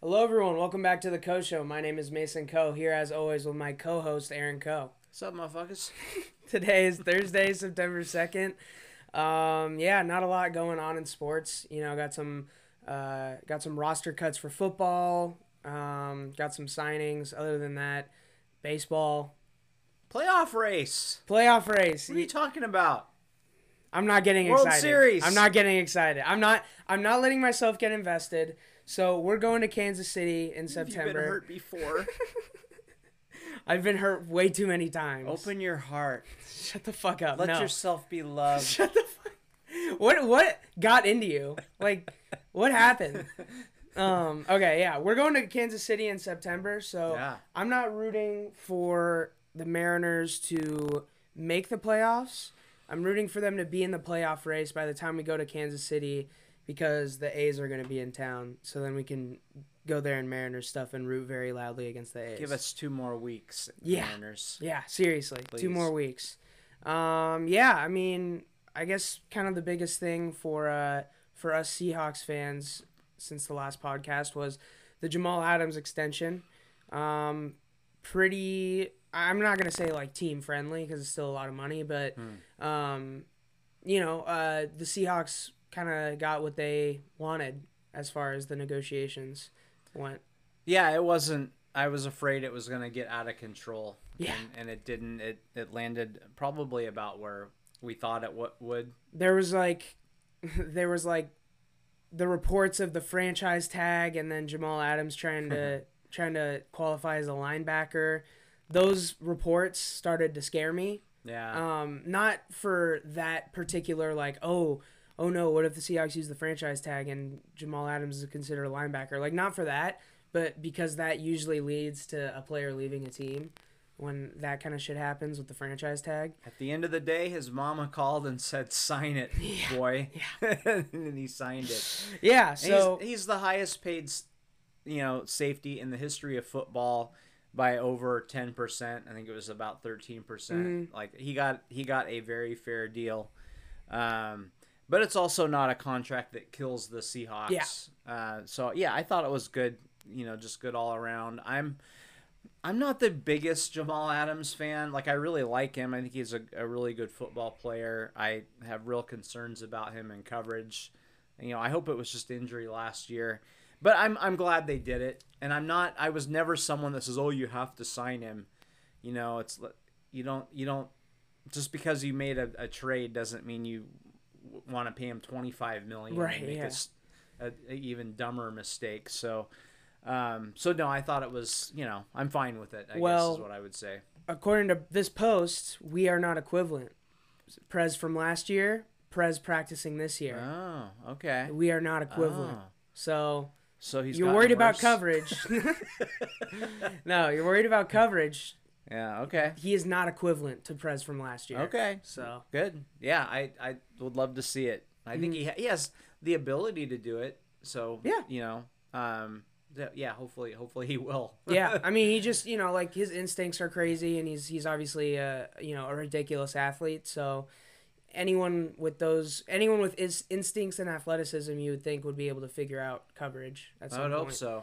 Hello, everyone. Welcome back to the Coe Show. My name is Mason Coe. Here, as always, with my co-host Aaron Coe. What's up, motherfuckers? Today is Thursday, September second. Um, yeah, not a lot going on in sports. You know, got some uh, got some roster cuts for football. Um, got some signings. Other than that, baseball Playoff race. playoff race. What are you talking about? I'm not getting World excited. Series. I'm not getting excited. I'm not. I'm not letting myself get invested. So we're going to Kansas City in September. you been hurt before? I've been hurt way too many times. Open your heart. Shut the fuck up. Let no. yourself be loved. Shut the fuck. What what got into you? Like, what happened? Um. Okay. Yeah, we're going to Kansas City in September, so Yeah. I'm not rooting for the Mariners to make the playoffs. I'm rooting for them to be in the playoff race by the time we go to Kansas City because the A's are going to be in town. So then we can go there and Mariners stuff and root very loudly against the A's. Give us two more weeks, Yeah. Mariners. Yeah, seriously. Two more weeks. Um, yeah, I mean, I guess kind of the biggest thing for uh, for us Seahawks fans since the last podcast was the Jamal Adams extension. Um, pretty. I'm not gonna say like team friendly because it's still a lot of money, but um, you know, uh, the Seahawks kind of got what they wanted as far as the negotiations went. Yeah, it wasn't. I was afraid it was going to get out of control. Yeah. And, and it didn't. It, it landed probably about where we thought it w- would. there was like there was like the reports of the franchise tag and then Jamal Adams trying to trying to qualify as a linebacker. Those reports started to scare me. Yeah. Um, not for that particular like oh oh no what if the Seahawks use the franchise tag and Jamal Adams is considered a linebacker like not for that but because that usually leads to a player leaving a team when that kind of shit happens with the franchise tag. At the end of the day, his mama called and said, "Sign it, boy," yeah. and he signed it. Yeah, so he's, he's the highest paid, you know, safety in the history of football by over ten percent. I think it was about thirteen percent. Like he got he got a very fair deal, um, but it's also not a contract that kills the Seahawks. Yeah. Uh, so yeah, I thought it was good. You know, just good all around. I'm. I'm not the biggest Jamal Adams fan. Like I really like him. I think he's a, a really good football player. I have real concerns about him in coverage. You know, I hope it was just injury last year. But I'm I'm glad they did it. And I'm not I was never someone that says, "Oh, you have to sign him." You know, it's you don't you don't just because you made a, a trade doesn't mean you want to pay him 25 million Right, and make yeah. a a, even dumber mistake. So um, so no, I thought it was, you know, I'm fine with it. I guess Well- is what I would say. according to this post, we are not equivalent. Prez from last year, Prez practicing this year. Oh, okay. We are not equivalent. Oh. So So he's you're worried about coverage. no, you're worried about coverage. Yeah. Okay. He is not equivalent to Prez from last year. Okay. So Good. Yeah, I, I would love to see it. I think he, ha- he has the ability to do it. So Mm-hmm. Yeah. you know, um, th- yeah. Hopefully, hopefully he will. yeah, I mean, he just you know like his instincts are crazy, and he's he's obviously a you know a ridiculous athlete. So anyone with those anyone with his instincts and athleticism, you would think would be able to figure out coverage. At some I would hope so.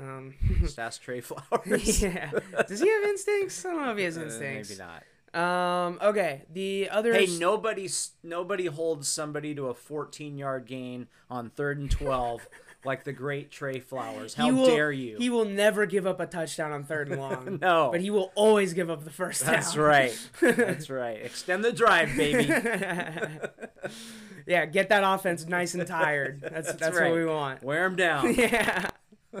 Um, Just ask Tre Flowers. yeah. Does he have instincts? I don't know if he has Uh, instincts. Maybe not. Um. Okay. The other. Hey, nobody's nobody holds somebody to a 14 yard gain on third and 12 like the great Tre Flowers. How will, dare you? He will never give up a touchdown on third and long. No. But he will always give up the first down. That's right. That's right. Extend the drive, baby. yeah. Get that offense nice and tired. That's that's, right. what we want. Wear him down. yeah. All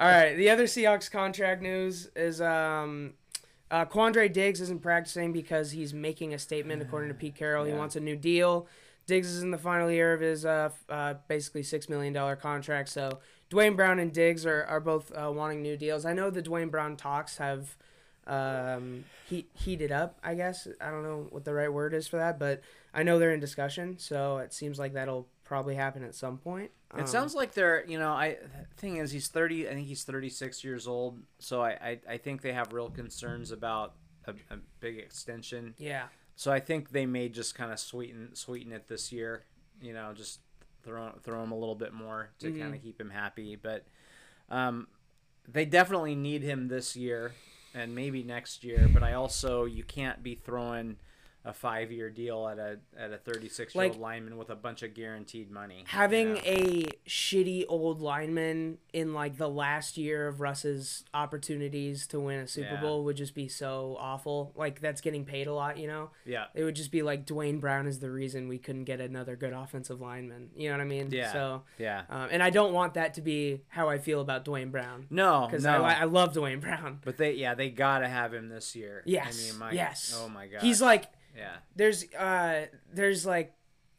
right. The other Seahawks contract news is um, uh, Quandre Diggs isn't practicing because he's making a statement. According to Pete Carroll, he wants a new deal. Diggs is in the final year of his uh, uh, basically six million dollar contract. So Duane Brown and Diggs are are both uh, wanting new deals. I know the Duane Brown talks have um, heat, heated up. I guess I don't know what the right word is for that, but I know they're in discussion. So it seems like that'll probably happen at some point. It Um, sounds like they're, you know, I thing is he's 30, I think he's 36 years old, so I I, I think they have real concerns about a, a big extension. yeah. So I think they may just kind of sweeten sweeten it this year, you know, just throw throw him a little bit more to Mhm. kind of keep him happy, but Um, they definitely need him this year and maybe next year, but I also you can't be throwing a five year deal at a at a thirty six year old Like- lineman with a bunch of guaranteed money. Having Yeah. a shitty old lineman in like the last year of Russ's opportunities to win a Super Yeah. Bowl would just be so awful. Like that's getting paid a lot, you know. yeah. It would just be like Duane Brown is the reason we couldn't get another good offensive lineman. You know what I mean? Yeah. So, Yeah. um, and I don't want that to be how I feel about Duane Brown No, because no. I, I love Duane Brown. but they yeah, they gotta have him this year. Yes. I mean, my, yes. Oh my god. He's like yeah. there's uh there's like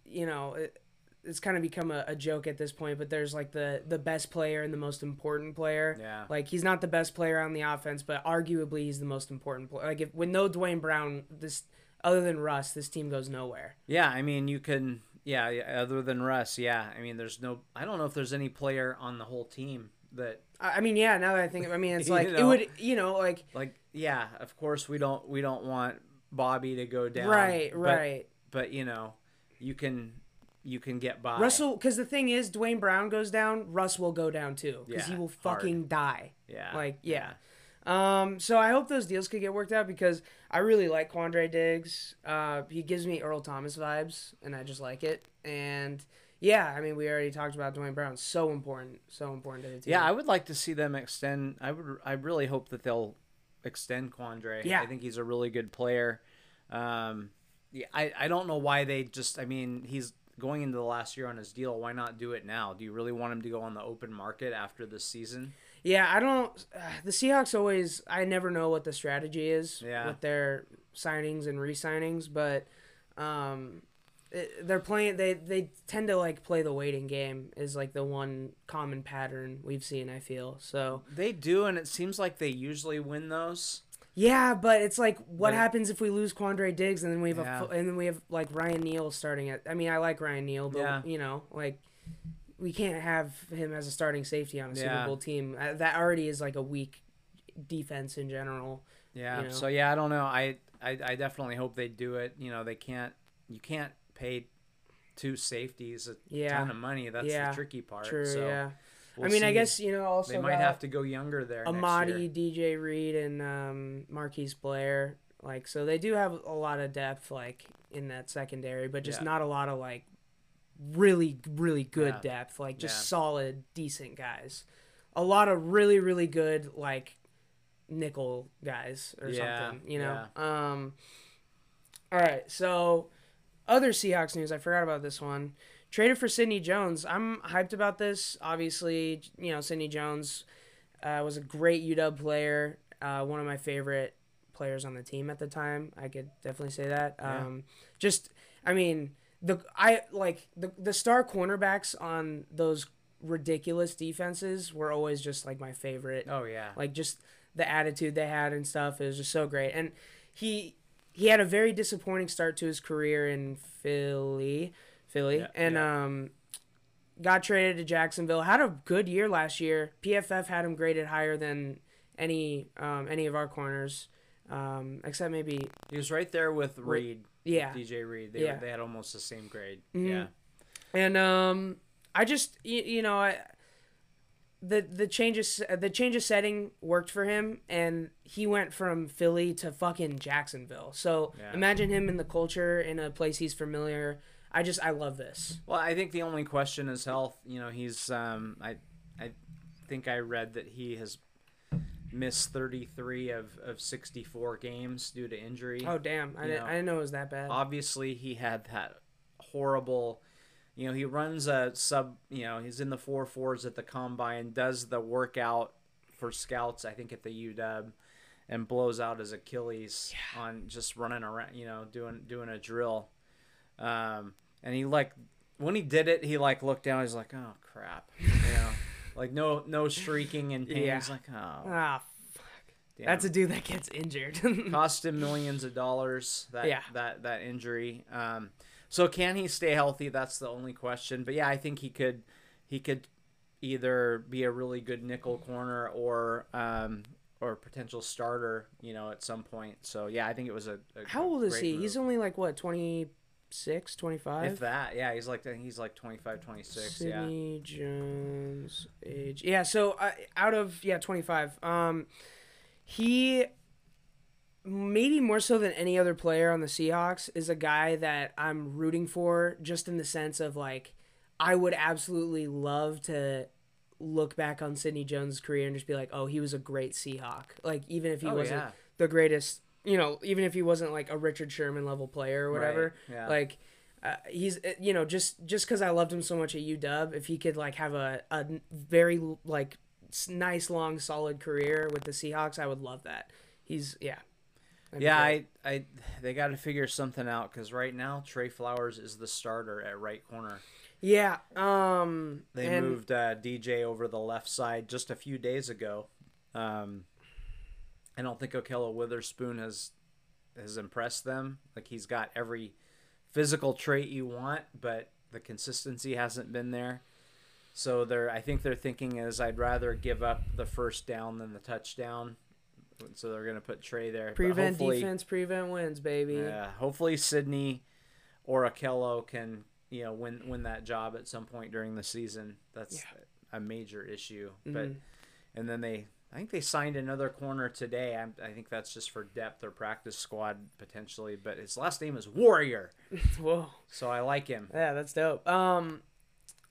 you know it, it's kind of become a, a joke at this point but there's like the the best player and the most important player Yeah. like he's not the best player on the offense but arguably he's the most important player like if with no Duane Brown this other than Russ this team goes nowhere Yeah, I mean, you can. Yeah, other than Russ, yeah. I mean, there's no. I don't know if there's any player on the whole team that, I, mean yeah now that I think I mean it's You like it would you know like like, yeah. Of course, we don't. We don't want Bobby to go down. right right But, you know, you can. You can get by. Russell because the thing is Duane Brown goes down Russ will go down too because Yeah, he will hard. fucking die Yeah. Like, yeah. Um, so I hope those deals could get worked out because I really like Quandre Diggs. Uh, he gives me Earl Thomas vibes, and I just like it. And yeah, I mean, we already talked about Duane Brown. So important, so important to the team. Yeah, I would like to see them extend. I would. I really hope that they'll extend Quandre. Yeah. I think he's a really good player. Um, yeah, I, I don't know why they just. I mean, he's going into the last year on his deal. Why not do it now? Do you really want him to go on the open market after this season? yeah. I don't. Uh, the Seahawks always. I never know what the strategy is Yeah. with their signings and re-signings, but um, they're playing. They they tend to like play the waiting game. Is like the one common pattern we've seen. I feel so. They do, and it seems like they usually win those. Yeah, but it's like, what But- happens if we lose Quandre Diggs and then we have Yeah. a and then we have like Ryan Neal starting at? I mean, I like Ryan Neal, but Yeah. you know, like we can't have him as a starting safety on a Super Bowl team. Uh, That already is like a weak defense in general. Yeah. You know? So yeah, I don't know. I, I I definitely hope they do it. You know, they can't. You can't pay two safeties a Yeah. ton of money. That's Yeah. the tricky part. True. so yeah. we'll I mean, I guess you know also they might have to go younger there. Amadi. DJ Reed, and um, Marquise Blair. Like, so they do have a lot of depth, like in that secondary, but just Yeah. not a lot of like really, really good Yeah. depth. Like just Yeah. solid, decent guys. A lot of really, really good like nickel guys or something. You know. Um. All right, so other Seahawks news. I forgot about this one. Traded for Sidney Jones. I'm hyped about this. Obviously, you know Sidney Jones uh, was a great UW player. Uh, one of my favorite players on the team at the time. I could definitely say that. Yeah. Um, just, I mean, the I like the the star cornerbacks on those ridiculous defenses were always just like my favorite Oh yeah. like just the attitude they had and stuff it was just so great and he he had a very disappointing start to his career in philly philly Yeah, and yeah. um got traded to jacksonville had a good year last year pff had him graded higher than any um any of our corners um except maybe He was right there with Reed. yeah with DJ Reed. They Yeah. were, they had almost the same grade. Mhm. Yeah. And um, I just you, you know I the the changes the change of setting worked for him, and he went from Philly to fucking Jacksonville. So Yeah. imagine him in the culture in a place he's familiar. I just I love this. Well, I think the only question is health. You know, he's um I I think I read that he has missed 33 of, of 64 games due to injury. Oh damn! I, didn't, I didn't know it was that bad. Obviously, he had that horrible you know, he runs a sub, you know, he's in the four fours at the combine, does the workout for scouts I think at the UW and blows out his Achilles on just running around, you know, doing doing a drill. Um, and he like when he did it, he like looked down. He's like, "Oh crap," you know, like no no shrieking and pain. Yeah. He's like, "Oh, ah, damn. that's a dude that gets injured. cost him millions of dollars. That Yeah. that that injury. Um, so can he stay healthy? That's the only question. But yeah, I think he could. He could either be a really good nickel corner or um, or potential starter. You know, at some point. So yeah, I think it was a. a How old is he? move. He's only like what twenty 26, 25. If that, yeah, he's like he's like 25, 26, yeah. Sidney Jones age. Yeah, so uh, out of yeah, 25. Um he maybe more so than any other player on the Seahawks is a guy that I'm rooting for just in the sense of like I would absolutely love to look back on Sidney Jones' career and just be like, "Oh, he was a great Seahawk." Like even if he Oh, wasn't yeah. the greatest, you know, even if he wasn't like a Richard Sherman level player or whatever, Right, yeah. like uh, he's uh, you know just just because I loved him so much at UW, if he could like have a a very like nice long solid career with the Seahawks, I would love that. He's yeah. That'd Yeah. I, I, they got to figure something out because right now Tre Flowers is the starter at right corner. yeah. Um, They and moved uh, DJ over the left side just a few days ago. Um, I don't think Ahkello Witherspoon has has impressed them. Like he's got every physical trait you want, but the consistency hasn't been there. So they're I think they're thinking is I'd rather give up the first down than the touchdown. So they're gonna put Tre there. Prevent defense, prevent wins, baby. Yeah, hopefully Sidney or Ahkello can you know win win that job at some point during the season. That's a major issue. But Mhm. and then they I think they signed another corner today. I, I think that's just for depth or practice squad potentially. But his last name is Warrior, Whoa. so I like him. Yeah, that's dope. Um,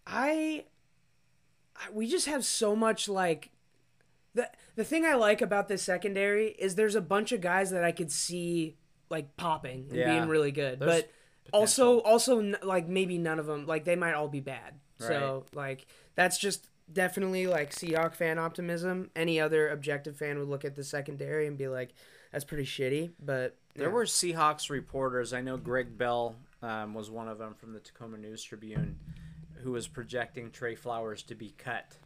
I, I we just have so much like the the thing I like about this secondary is there's a bunch of guys that I could see like popping and Yeah. being really good, There's but also also like maybe none of them like they might all be bad. So like that's just definitely like Seahawk fan optimism. Any other objective fan would look at the secondary and be like, "That's pretty shitty." But There were Seahawks reporters. I know Greg Bell um, was one of them from the Tacoma News Tribune, who was projecting Tre Flowers to be cut.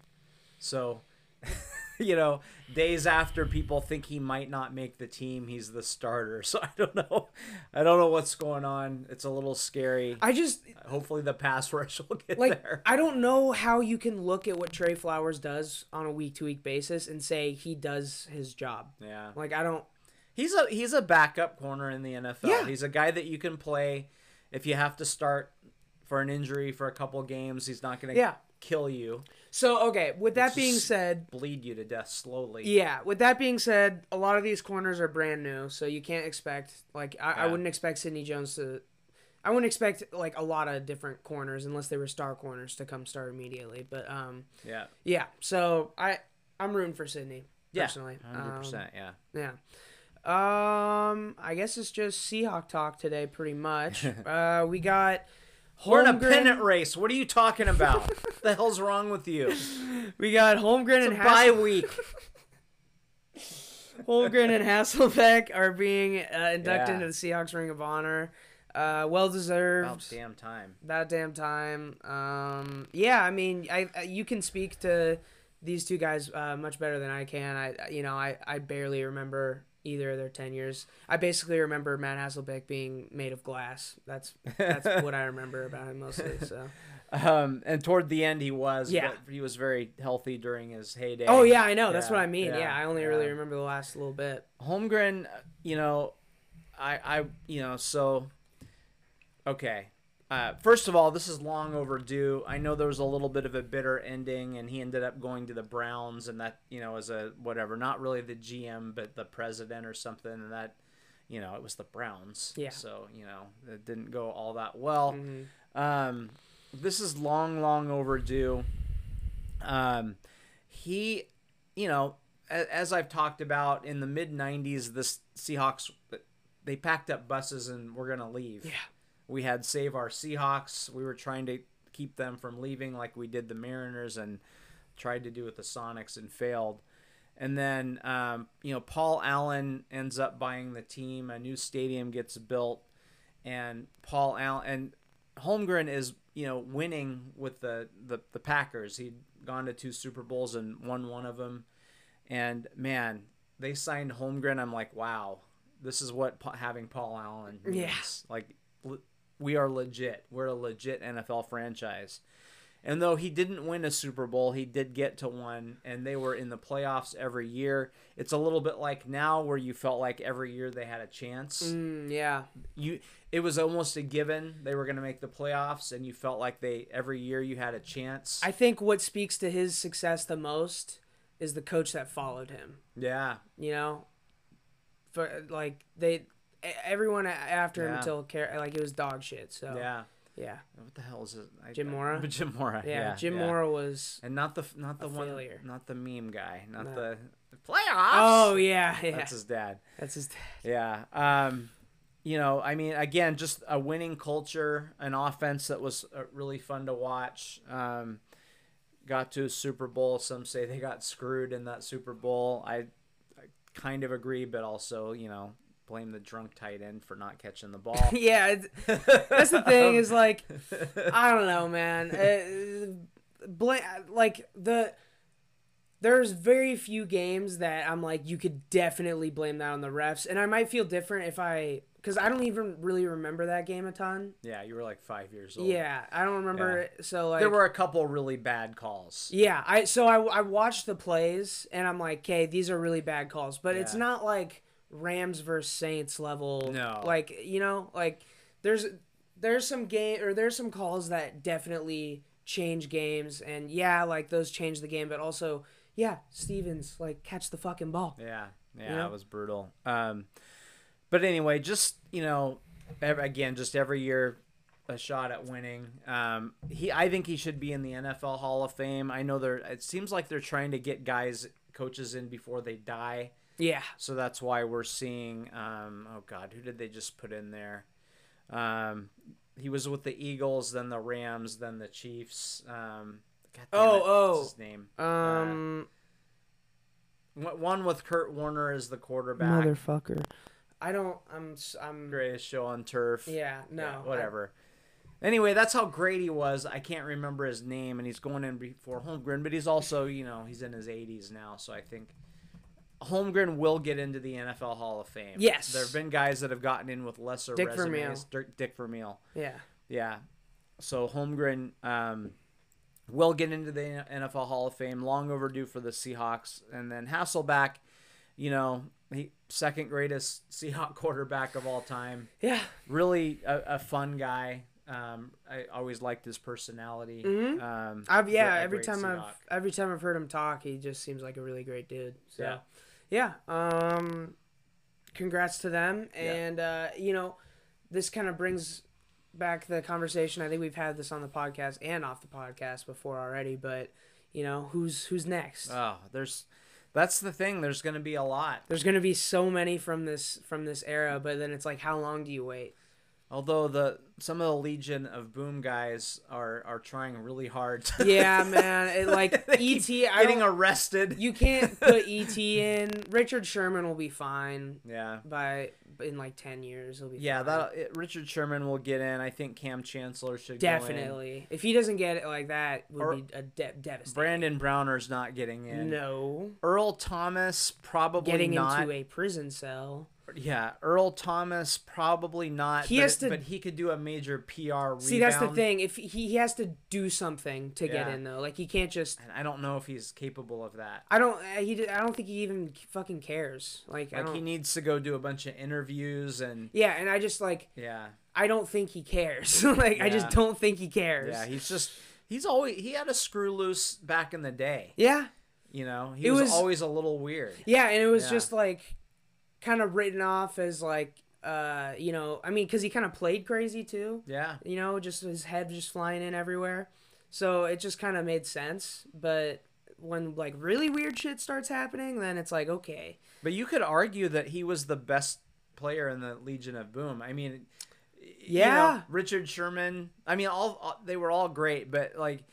So, you know, days after people think he might not make the team, he's the starter. So I don't know. I don't know what's going on. It's a little scary. I just Hopefully, the pass rush will get like there. I don't know how you can look at what Tre Flowers does on a week to week basis and say he does his job. Yeah. Like I don't. He's a he's a backup corner in the NFL. Yeah. He's a guy that you can play if you have to start for an injury for a couple games. He's not going to Yeah. Kill you, So okay, with that being said, bleed you to death slowly. yeah. With that being said, a lot of these corners are brand new, so you can't expect like I, I wouldn't expect Sidney Jones to. I wouldn't expect like a lot of different corners unless they were star corners to come start immediately. But um, Yeah. yeah. So I I'm rooting for Sidney Yeah. personally. Hundred Um, percent. Yeah. Yeah. Um, I guess it's just Seahawk talk today, pretty much. uh, we got. We're in a pennant race. What are you talking about? the hell's wrong with you? We got Holmgren and bye Hassel- week. Holmgren and Hasselbeck are being uh, inducted Yeah. into the Seahawks Ring of Honor. Uh, well deserved. About damn time. About damn time. Um, yeah, I mean, I, I you can speak to these two guys uh, much better than I can. I you know I, I barely remember either of their tenures. I basically remember Matt Hasselbeck being made of glass. That's that's what I remember about him mostly. So. Um, and toward the end, he was. Yeah. He was very healthy during his heyday. Oh yeah, I know. That's what I mean. Yeah, yeah, I only yeah. really remember the last little bit. Holmgren, you know, I, I, you know, so, okay. Uh, first of all, this is long overdue. I know there was a little bit of a bitter ending, and he ended up going to the Browns, and that, you know, as a whatever, not really the GM, but the president or something, and that, you know, it was the Browns. Yeah. So, you know, it didn't go all that well. Mhm. Um, this is long, long overdue. Um, he, you know, as, as I've talked about in the mid '90s, the Seahawks they packed up buses and we're gonna leave. Yeah. We had save our Seahawks. We were trying to keep them from leaving, like we did the Mariners, and tried to do with the Sonics and failed. And then, um, you know, Paul Allen ends up buying the team. A new stadium gets built, and Paul Allen and Holmgren is you know winning with the, the the Packers. He'd gone to two Super Bowls and won one of them, and man, they signed Holmgren. I'm like, wow, this is what having Paul Allen Yes, Yeah. Like, we are legit. We're a legit NFL franchise. And though he didn't win a Super Bowl, he did get to one, and they were in the playoffs every year. It's a little bit like now, where you felt like every year they had a chance Mm, yeah. you it was almost a given they were going to make the playoffs, and you felt like they every year you had a chance. I think what speaks to his success the most is the coach that followed him. yeah, You know, for like they everyone after him until care like it was dog shit. So yeah. yeah, What the hell is it? I, Jim I- Mora? Jim Mora. yeah. Yeah, Jim yeah. Mora was. and not the not the one, failure. not the meme guy, not No. the playoffs. Oh yeah, yeah. that's his dad. That's, his dad. Yeah. Um, you know, I mean, again, just a winning culture, an offense that was uh, really fun to watch. Um, got to a Super Bowl. Some say they got screwed in that Super Bowl. I, I kind of agree, but also, you know, blame the drunk tight end for not catching the ball. yeah, that's the thing is like I don't know, man. Uh, bla- like the there's very few games that I'm like you could definitely blame that on the refs, and I might feel different if I because I don't even really remember that game a ton. yeah, you were like five years old. Yeah, I don't remember it. So like There were a couple really bad calls. Yeah, I so I I watched the plays and I'm like, okay, these are really bad calls, but it's not like Rams versus Saints level. No. like you know, like there's there's some game or there's some calls that definitely change games, and yeah, like those change the game, but also yeah, Stevens like catch the fucking ball. Yeah, yeah, You know? it was brutal. Um, but anyway, just you know, again, just every year a shot at winning. Um, he, I think he should be in the NFL Hall of Fame. I know they're. It seems like they're trying to get guys, coaches in before they die. Yeah, So that's why we're seeing. Um, oh God, who did they just put in there? Um, he was with the Eagles, then the Rams, then the Chiefs. Um, God damn Oh, it, oh. what's his name? um, One one with Kurt Warner as the quarterback. motherfucker. I don't. I'm. s- I'm. greatest show on turf. Yeah. No. Yeah, I- whatever. Anyway, that's how great he was. I can't remember his name, and he's going in before Holmgren, but he's also, you know, he's in his 80s now, so I think Holmgren will get into the NFL Hall of Fame. Yes. there have been guys that have gotten in with lesser Dick resumes. Vermeil. Dick, Vermeil. yeah. Yeah. So Holmgren um, will get into the NFL Hall of Fame. Long overdue for the Seahawks, and then Hasselbeck, you know, he second greatest Seahawk quarterback of all time Yeah. really a, a fun guy. Um, I always liked his personality. Mhm. Um, I've yeah. Every time I've every time I've heard him talk, he just seems like a really great dude. So Yeah. Yeah. Um, congrats to them, Yeah. and uh, you know, this kind of brings back the conversation. I think we've had this on the podcast and off the podcast before already, but you know, who's who's next? Oh, there's that's the thing. There's going to be a lot. There's gonna be so many from this from this era, but then it's like, how long do you wait? Although the some of the Legion of Boom guys are are trying really hard. To Yeah, man. It, like ET, getting arrested. you can't put ET in. Richard Sherman will be fine yeah. by in like ten years. He'll be Yeah, that Richard Sherman will get in. I think Kam Chancellor should go in. definitely. If he doesn't get it like that, would Or- be a de- devastating. Brandon Browner's not getting in. no, Earl Thomas probably getting not. into a prison cell. Yeah, Earl Thomas probably not. He but, has to- but he could do a major PR rebound. See, that's the thing. If he, he has to do something to get in though, like he can't just. And I don't know if he's capable of that. I don't. uh, He. I don't think he even fucking cares. Like, Like he needs to go do a bunch of interviews and yeah, and I just like. yeah, I don't think he cares. like, I just don't think he cares. yeah. He's just he's always he had a screw loose back in the day. yeah. You know, he was, was- always a little weird. Yeah, and it was Yeah. just like kind of written off as like uh you know I mean because he kind of played crazy too. Yeah, You know, just his head just flying in everywhere, so it just kind of made sense. But when like really weird shit starts happening, then it's like okay, but you could argue that he was the best player in the Legion of Boom. I mean, y- you know, Yeah. Richard Sherman. I mean, all, all they were all great, but like.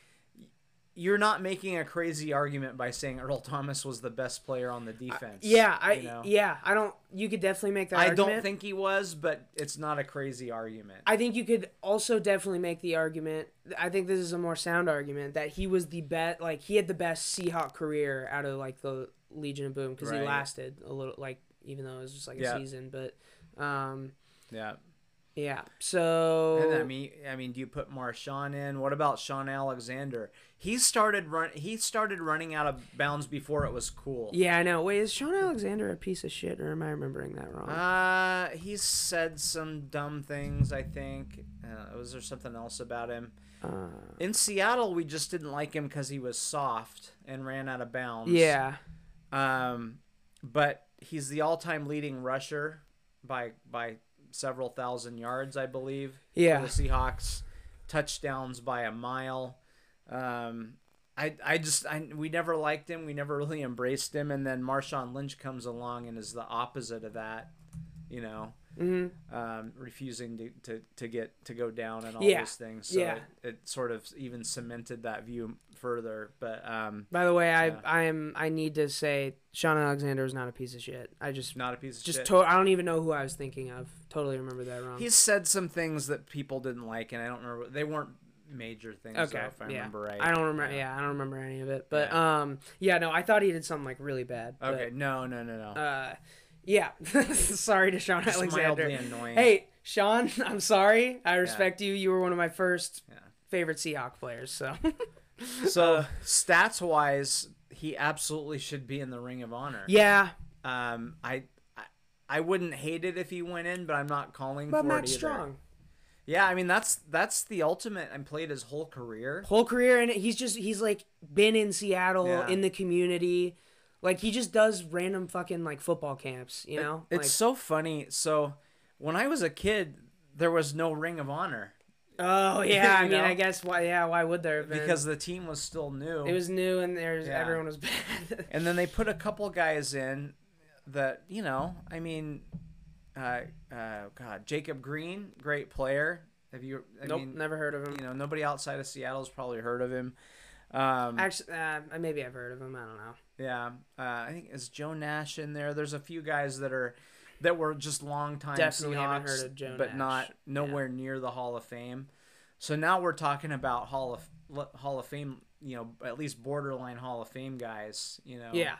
You're not making a crazy argument by saying Earl Thomas was the best player on the defense. yeah, I you know? yeah I don't. You could definitely make that. Argument. I argument. don't think he was, but it's not a crazy argument. I think you could also definitely make the argument. I think this is a more sound argument that he was the best. Like he had the best Seahawk career out of like the Legion of Boom because he lasted a little. Like even though it was just like a Yeah. season, but um, yeah. Yeah. So And I mean, I mean, do you put Marshawn in? What about Shaun Alexander? He started run. He started running out of bounds before it was cool. Yeah, I know. Wait, is Shaun Alexander a piece of shit, or am I remembering that wrong? Uh, he said some dumb things. I think. Uh, was there something else about him? Uh, In Seattle, we just didn't like him because he was soft and ran out of bounds. yeah. Um, but he's the all-time leading rusher by by several thousand yards, I believe. Yeah. The Seahawks, touchdowns by a mile. Um, I I just I we never liked him. We never really embraced him. And then Marshawn Lynch comes along and is the opposite of that. You know, hmm um, refusing to, to, to get to go down and all Yeah. those things. So Yeah. it, it sort of even cemented that view further. But um, By the way, I Yeah. I am I need to say Shaun Alexander is not a piece of shit. I just not a piece of just shit. to- I don't even know who I was thinking of. Totally remember that wrong. He's said some things that people didn't like, and I don't remember. They weren't major things, okay. though, if I yeah. remember right. I don't remember. Yeah. Yeah, I don't remember any of it. But Yeah. um, yeah, no, I thought he did something like really bad. but, Okay, no, no, no, no. Uh, yeah. Sorry to Shaun Just Alexander. annoying. Hey, Shaun, I'm sorry. I respect you. You were one of my first favorite Seahawk players. So So stats wise, he absolutely should be in the Ring of Honor. yeah, Um, I, I, I wouldn't hate it if he went in, but I'm not calling but for Matt it either. Strong, Yeah, I mean that's that's the ultimate. And played his whole career. whole career, and he's just he's like been in Seattle Yeah. in the community. Like he just does random fucking like football camps, you know. It's like, so funny. So when I was a kid, there was no Ring of Honor oh yeah, I mean, know? I guess why? Yeah, why would there because the team was still new. it was new and there's Yeah. everyone was bad. And then they put a couple guys in that, you know, I mean, uh, uh, God, Jacob Green, great player. Have you? I nope, mean, never heard of him. you know, nobody outside of Seattle's probably heard of him. Um, Actually, uh, maybe I've heard of him. I don't know. yeah, uh, I think is Joe Nash in there. There's a few guys that are that were just long time Definitely Seahawks, heard of Joe but Nash. not nowhere near the Hall of Fame. So now we're talking about Hall of Hall of Fame, you know, at least borderline Hall of Fame guys, you know. Yeah,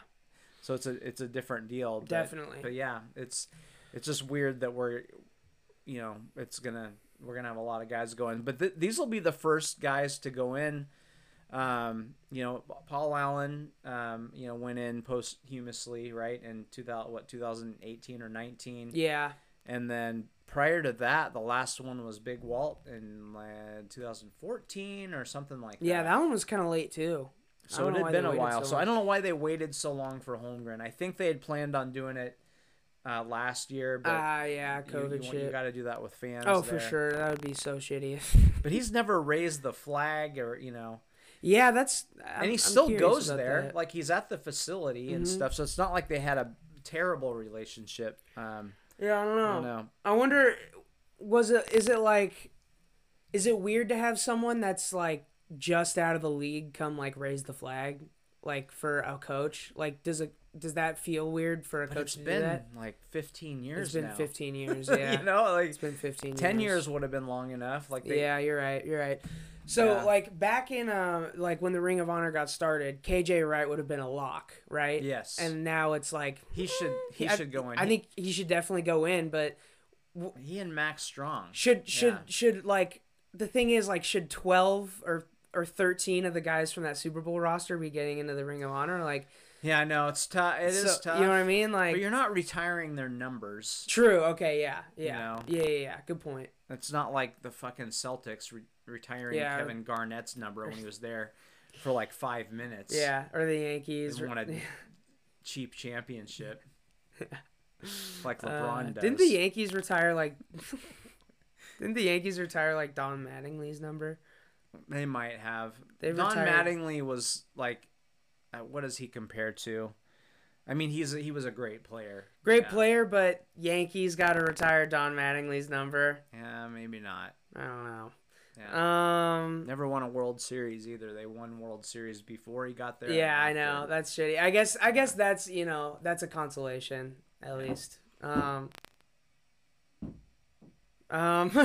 So it's a it's a different deal. But, Definitely. But yeah, it's it's just weird that we're, you know, it's gonna we're gonna have a lot of guys going. But th- these will be the first guys to go in. Um, you know, Paul Allen, um, you know, went in posthumously, right, in two thousand what two thousand eighteen or nineteen, yeah. and then prior to that, the last one was Big Walt in uh, two thousand fourteen or something like that. Yeah, that one was kind of late too. So it had been a while. so So, I don't know why they waited so long for Holmgren. I think they had planned on doing it uh, last year, but Ah, yeah, you- COVID you, shit. got to do that with fans. oh, for sure, that would be so shitty. But he's never raised the flag, or you know, yeah, that's. I'm, and he still goes there. that. Like he's at the facility and Mhm. stuff. So it's not like they had a terrible relationship. Um, Yeah, I don't I know. don't know. I wonder, was it? Is it like? Is it weird to have someone that's like just out of the league come like raise the flag, like for a coach? Like, does it? Does that feel weird for a But coach it's to do been that? like 15 years. It's been now. 15 years. Yeah, you know, like it's been 15. 10 years. years would have been long enough. Like they, yeah, you're right. You're right. So Yeah. like back in uh like when the Ring of Honor got started, KJ Wright would have been a lock, right? Yes. And now it's like he should he I- should go in. I think he should definitely go in, but he and Mack Strong. should should Yeah. should like the thing is like should 12 or or 13 of the guys from that Super Bowl roster be getting into the Ring of Honor? Like Yeah, I know it's tough. It is so- tough. You know what I mean? Like But you're not retiring their numbers. true. Okay, yeah. Yeah. know? Yeah, yeah, yeah. Good point. It's not like the fucking Celtics re- retiring Yeah. Kevin Garnett's number when he was there for like five minutes. Yeah, or the Yankees. They won a cheap championship. like Uh, LeBron does. Didn't the Yankees retire like? didn't the Yankees retire like Don Mattingly's number? They might have. They've Don retired- Mattingly was like, uh, what does he compare to? I mean, he's a, he was a great player. Great Yeah. player, but Yankees got to retire Don Mattingly's number. Yeah, maybe not. I don't know. Yeah. Um. Never won a World Series either. They won World Series before he got there. Yeah, I know that's shitty. I guess. I guess that's you know that's a consolation at least. Um. Um.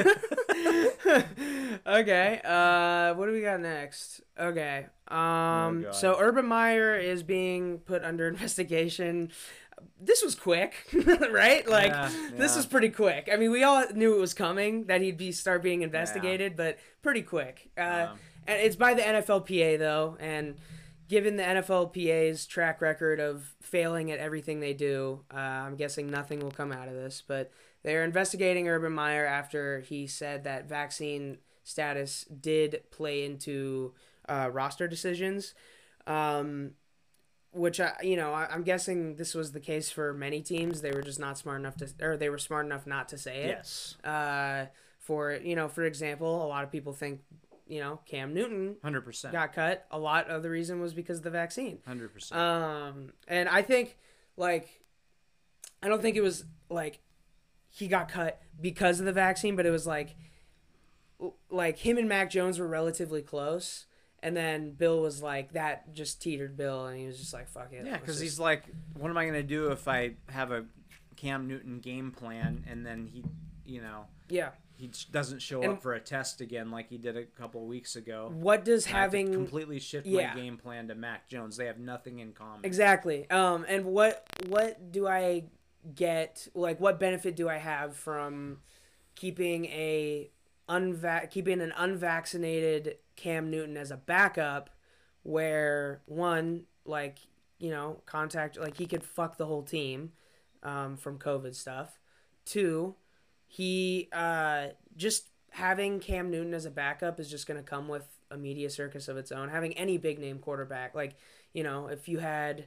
okay. Uh, what do we got next? Okay. Um. God. so Urban Meyer is being put under investigation. This was quick, right? Like Yeah, this yeah. was pretty quick. I mean, we all knew it was coming that he'd be start being investigated, but pretty quick. Uh, and it's by the NFLPA though, and given the NFLPA's track record of failing at everything they do, uh, I'm guessing nothing will come out of this. But they're investigating Urban Meyer after he said that vaccine status did play into uh, roster decisions. Um, which I, you know, I, I'm guessing this was the case for many teams. They were just not smart enough to, or they were smart enough not to say it. yes, Uh, for you know, for example, a lot of people think, you know, Cam Newton hundred percent, got cut. A lot of the reason was because of the vaccine. hundred percent. Um, and I think like, I don't think it was like he got cut because of the vaccine, but it was like, like him and Mac Jones were relatively close. And then Bill was like, that just teetered Bill, and he was just like, fuck it. Yeah, because just- he's like, what am I gonna do if I have a Cam Newton game plan and then he, you know, yeah. he doesn't show And- up for a test again like he did a couple of weeks ago. What does I having completely shift yeah. my game plan to Mac Jones. They have nothing in common. Exactly. Um, and what what do I get? Like, what benefit do I have from keeping a unva- keeping an unvaccinated Cam Newton as a backup, where one like you know contact like he could fuck the whole team um, from COVID stuff. Two, he uh, just having Cam Newton as a backup is just going to come with a media circus of its own. Having any big name quarterback, like you know, if you had,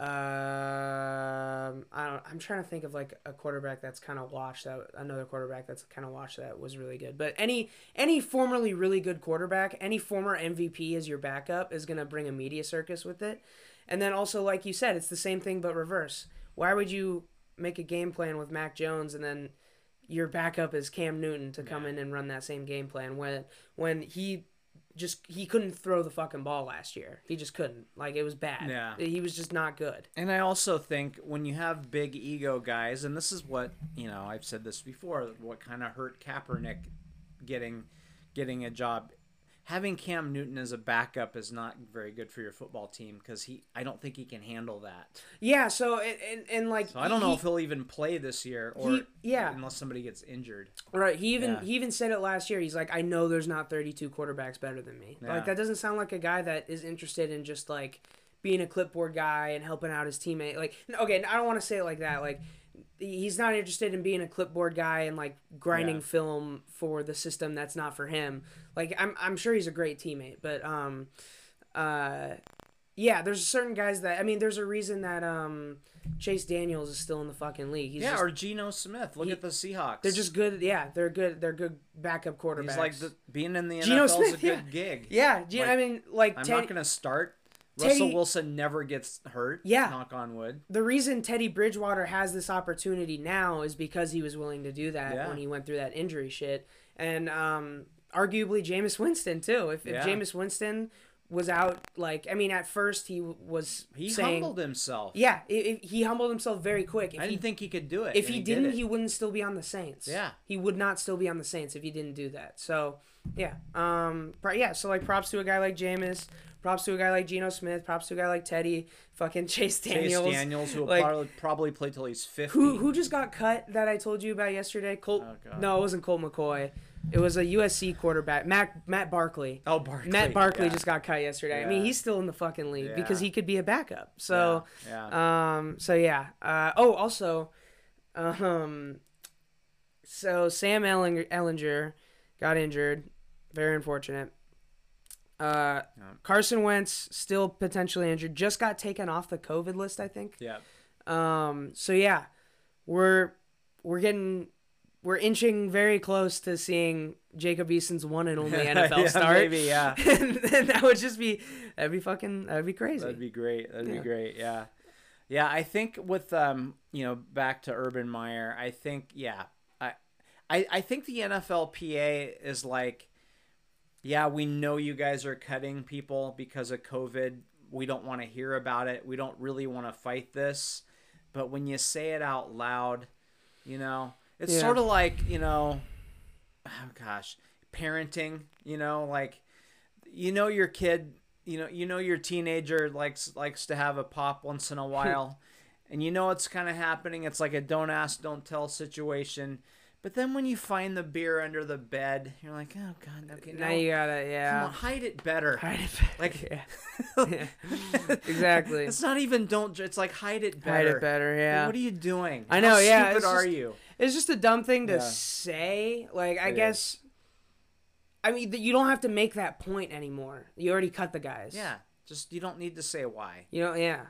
um, I don't, I'm trying to think of like a quarterback that's kind of watched that another quarterback that's kind of watched that was really good. But any any formerly really good quarterback, any former MVP as your backup is going to bring a media circus with it. And then also, like you said, it's the same thing but reverse. Why would you make a game plan with Mac Jones and then your backup is Cam Newton to come Yeah. in and run that same game plan when when he just he couldn't throw the fucking ball last year. He just couldn't. Like it was bad. Yeah. He was just not good. And I also think when you have big ego guys, and this is what you know, I've said this before, what kind of hurt Kaepernick getting getting a job. Having Cam Newton as a backup is not very good for your football team because he, I don't think he can handle that. Yeah, so and and, and like So I don't know if he'll even play this year or he- yeah. unless somebody gets injured. Right. He even Yeah. he even said it last year. He's like, I know there's not 32 quarterbacks better than me. Yeah. Like that doesn't sound like a guy that is interested in just like being a clipboard guy and helping out his teammate. Like, okay, I don't want to say it like that. Like, he's not interested in being a clipboard guy and like grinding Yeah. film for the system that's not for him. Like, I'm I'm sure he's a great teammate, but um, uh, yeah, there's certain guys that I mean, there's a reason that um. Chase Daniels is still in the fucking league. He's yeah, just, or Geno Smith. Look he- at the Seahawks. they're just good. Yeah, they're good. They're good backup quarterbacks. He's like the, being in the Geno NFL is a Smith, good yeah. gig. Yeah, G- Like, I mean, like I'm Teddy, not gonna start. Teddy- Russell Wilson never gets hurt. Yeah. knock on wood. the reason Teddy Bridgewater has this opportunity now is because he was willing to do that Yeah. when he went through that injury shit, and um, arguably Jameis Winston too. If, if Yeah. Jameis Winston was out, like I mean, at first he was He saying, humbled himself. yeah, i i he humbled himself very quick. If I didn't think he could do it. if he, did didn't, it. he wouldn't still be on the Saints. Yeah. he would not still be on the Saints if he didn't do that. So, yeah, um, yeah, so like props to a guy like Jameis, props to a guy like Geno Smith, props to a guy like Teddy, fucking Chase Daniels. Chase Daniels, who will like- probably, probably play till he's fifty. Who who just got cut that I told you about yesterday? Colt. Oh, no, it wasn't Colt McCoy. It was a USC quarterback, Matt Matt Barkley. Oh, Barkley. Matt Barkley yeah. just got cut yesterday. I mean, he's still in the fucking league because he could be a backup. So. yeah, yeah. Um. So yeah. Uh. Oh. Also. Um. So Sam Ehlinger, Ehlinger got injured. Very unfortunate. Uh, Yeah. Carson Wentz still potentially injured. Just got taken off the COVID list, I think. yeah. Um. So yeah, we're we're getting we're inching very close to seeing Jacob Eason's one and only NFL Yeah, start. maybe, yeah. and, and that would just be that'd be fucking that'd be crazy. That'd be great. That'd Yeah. be great. Yeah. Yeah, I think with um, you know, back to Urban Meyer, I think yeah. I I think the NFLPA is like yeah, we know you guys are cutting people because of COVID. We don't want to hear about it. We don't really want to fight this. But when you say it out loud, you know, it's Yeah. sort of like, you know, oh gosh, parenting, you know, like you know your kid, you know, you know your teenager likes likes to have a pop once in a hmm. while and you know it's kind of happening. It's like a don't ask, don't tell situation. But then when you find the beer under the bed, you're like, oh god, okay, now now you gotta yeah. on, hide it better. Hide it better. Like- yeah. Yeah. Exactly. It's not even don't. It's like hide it better. Hide it better, Like, yeah. what are you doing? I know, How yeah, Stupid are just- you? It's just a dumb thing to Yeah. say. Like I It guess. I mean, you don't have to make that point anymore. You already cut the guys. Yeah. Just you don't need to say why. You know, yeah.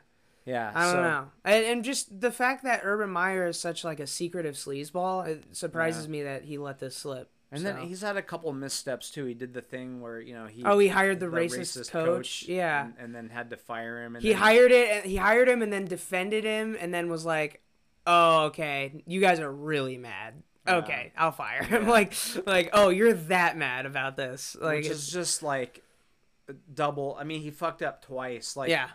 Yeah. I don't so- know. And, and just the fact that Urban Meyer is such like a secretive sleazeball, it surprises me that he let this slip. And So- then he's had a couple missteps too. He did the thing where you know he Oh, he hired the racist coach? Yeah. and, and then had to fire him. And he hired it and he hired him and then defended him and then was like, "Oh, okay, you guys are really mad. Okay, I'll fire him." Yeah. like, like, oh, you're that mad about this? Like, which it's, is just like double. I mean, he fucked up twice. Like, yeah,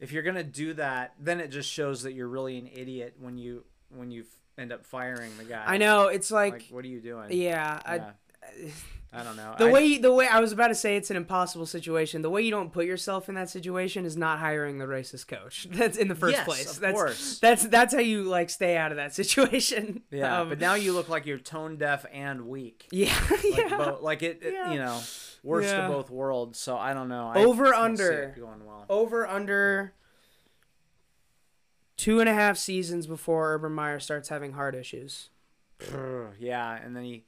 if you're gonna do that, then it just shows that you're really an idiot when you when you end up firing the guy. I know. It's like, Like, what are you doing? yeah, Yeah. I don't know. The I- way the way I was about to say it's an impossible situation. The way you don't put yourself in that situation is not hiring the racist coach. That's in the first Yes, place. of that's course. that's that's how you like stay out of that situation. Yeah, Um, but now you look like you're tone deaf and weak. yeah, Like, yeah. bo- like it, it- Yeah. you know, worst Yeah. of both worlds. So I don't know. Over, don't under. going well. over under two and a half seasons before Urban Meyer starts having heart issues. yeah, and then he.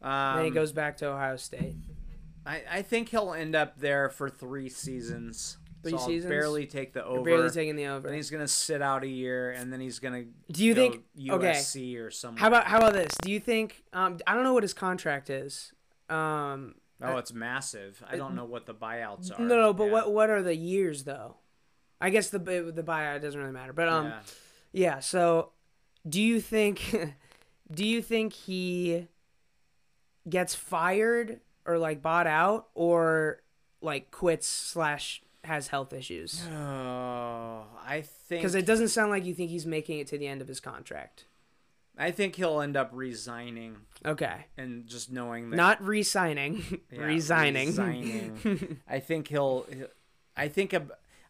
Um, then he goes back to Ohio State. I, I think he'll end up there for three seasons. Three so I'll seasons? barely take the over. Barely taking the over. And he's gonna sit out a year, and then he's gonna. Do you think? Okay. USC or something? How about how about this? Do you think? Um, I don't know what his contract is. Um, Oh, it's massive. I don't know what the buyouts are. no, no, but Yeah. what what are the years though? I guess the the buyout doesn't really matter. But um, Yeah. Yeah. So, do you think, do you think he gets fired or like bought out or like quits slash has health issues? Oh, I think Because it doesn't sound like you think he's making it to the end of his contract. I think he'll end up resigning Okay. and just knowing that Not re-signing, Yeah, resigning. resigning. I think he'll. I think.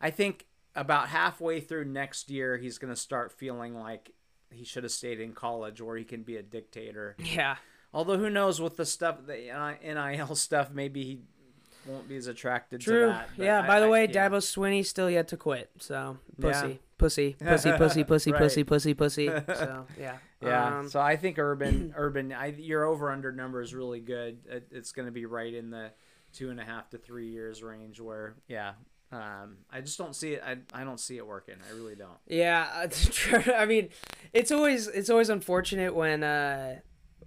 I think about halfway through next year, he's gonna start feeling like he should have stayed in college, or he can be a dictator. yeah. Although who knows with the stuff, the NIL stuff, maybe he won't be as attracted True. to that. yeah. I- By the I- way, yeah. Dabo Swinney still yet to quit. So pussy, Yeah. pussy, pussy, pussy, pussy, Right. pussy, pussy, pussy. So yeah. Yeah, Um, so I think Urban, Urban, I, your over under number is really good. It, it's going to be right in the two and a half to three years range. Where, yeah, um, I just don't see it. I, I don't see it working. I really don't. Yeah. I mean, it's always it's always unfortunate when uh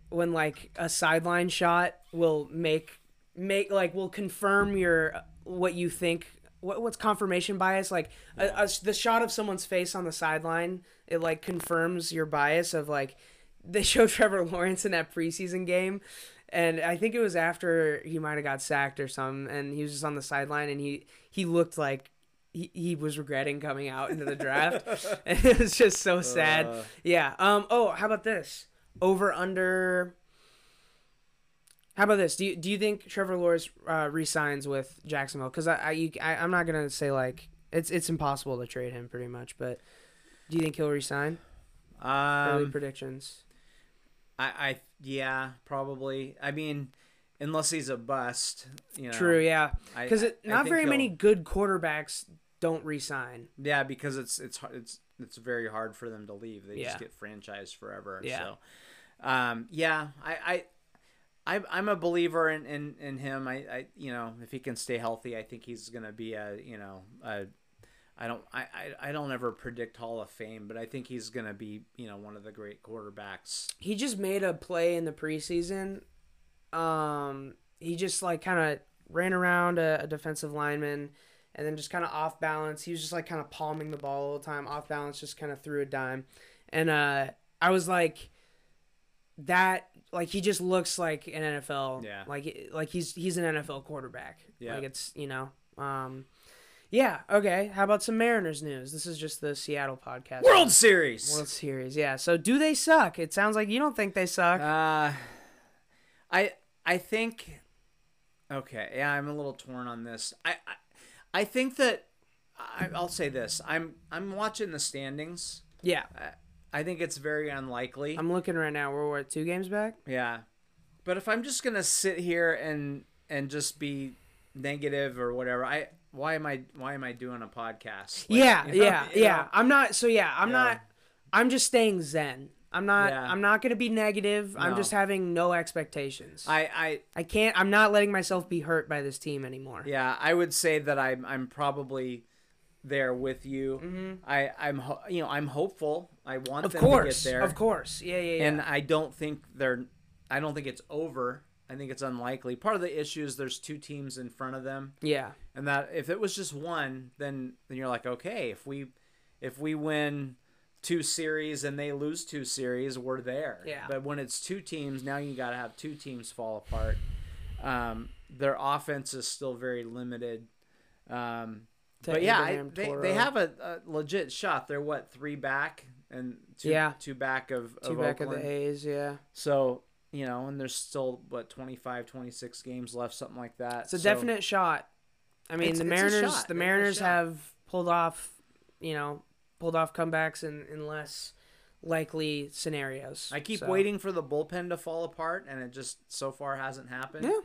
when like a sideline shot will make make like will confirm your what you think what what's confirmation bias? Like a, a, the shot of someone's face on the sideline it like confirms your bias of like they showed Trevor Lawrence in that preseason game and I think it was after he might have got sacked or something and he was just on the sideline and he he looked like he, he was regretting coming out into the draft. And it was just so sad. Uh. yeah um oh how about this? Over under how about this do you, do you think Trevor Lawrence uh, resigns with Jacksonville because I, I, you, I I'm not gonna say like it's it's impossible to trade him pretty much but do you think he'll resign early Um, predictions I, I, yeah, probably. I mean, unless he's a bust, you know. true yeah because not very many good quarterbacks don't resign Yeah, because it's it's it's it's very hard for them to leave. They Yeah. just get franchised forever. Yeah. So, um, yeah, I, I, I, I'm a believer in, in, in him. I, I, you know, if he can stay healthy, I think he's gonna be a, you know, a. I don't, I, I, I don't ever predict Hall of Fame, but I think he's gonna be, you know, one of the great quarterbacks. he just made a play in the preseason. Um, he just like kind of ran around a, a defensive lineman, and then just kind of off balance. He was just like kind of palming the ball all the time, off balance, just kind of threw a dime, and uh, I was like, that like he just looks like an NFL, Yeah. like like he's he's an NFL quarterback. Yeah. like it's you know, um. Yeah. Okay. How about some Mariners news? This is just the Seattle podcast. World Series. World Series. Yeah. So do they suck? It sounds like you don't think they suck. Uh, I I think okay, yeah, I'm a little torn on this. I I, I think that I, I'll say this: I'm I'm watching the standings. Yeah, I think it's very unlikely. I'm looking right now. We're what two games back. yeah, but if I'm just gonna sit here and and just be negative or whatever, I why am I why am I doing a podcast? Like, yeah, you know- yeah, you yeah. I'm not. So yeah, I'm Yeah. not. I'm just staying zen. I'm not. Yeah. I'm not gonna be negative. I'm just having no expectations. I, I I can't. I'm not letting myself be hurt by this team anymore. yeah, I would say that I'm I'm probably there with you. Mm-hmm. I I'm you know I'm hopeful. I want Of them course, to get there. of course. Yeah, yeah, yeah. and I don't think they're. I don't think it's over. I think it's unlikely. Part of the issue is there's two teams in front of them, yeah, and that if it was just one, then then you're like, okay, if we if we win two series and they lose two series, we're there. Yeah. But when it's two teams, now you got to have two teams fall apart. Um, their offense is still very limited. Um, but yeah, I, they, they have a, a legit shot. They're what three back and two, Yeah. two back of, two of back of the A's. Yeah, So, you know, and there's still, what, 25, 26 games left, something like that. it's a So- definite shot. I mean, the Mariners. The Mariners have pulled off. You know, pulled off comebacks in, in less likely scenarios. I keep So- waiting for the bullpen to fall apart, and it just so far hasn't happened. Yeah.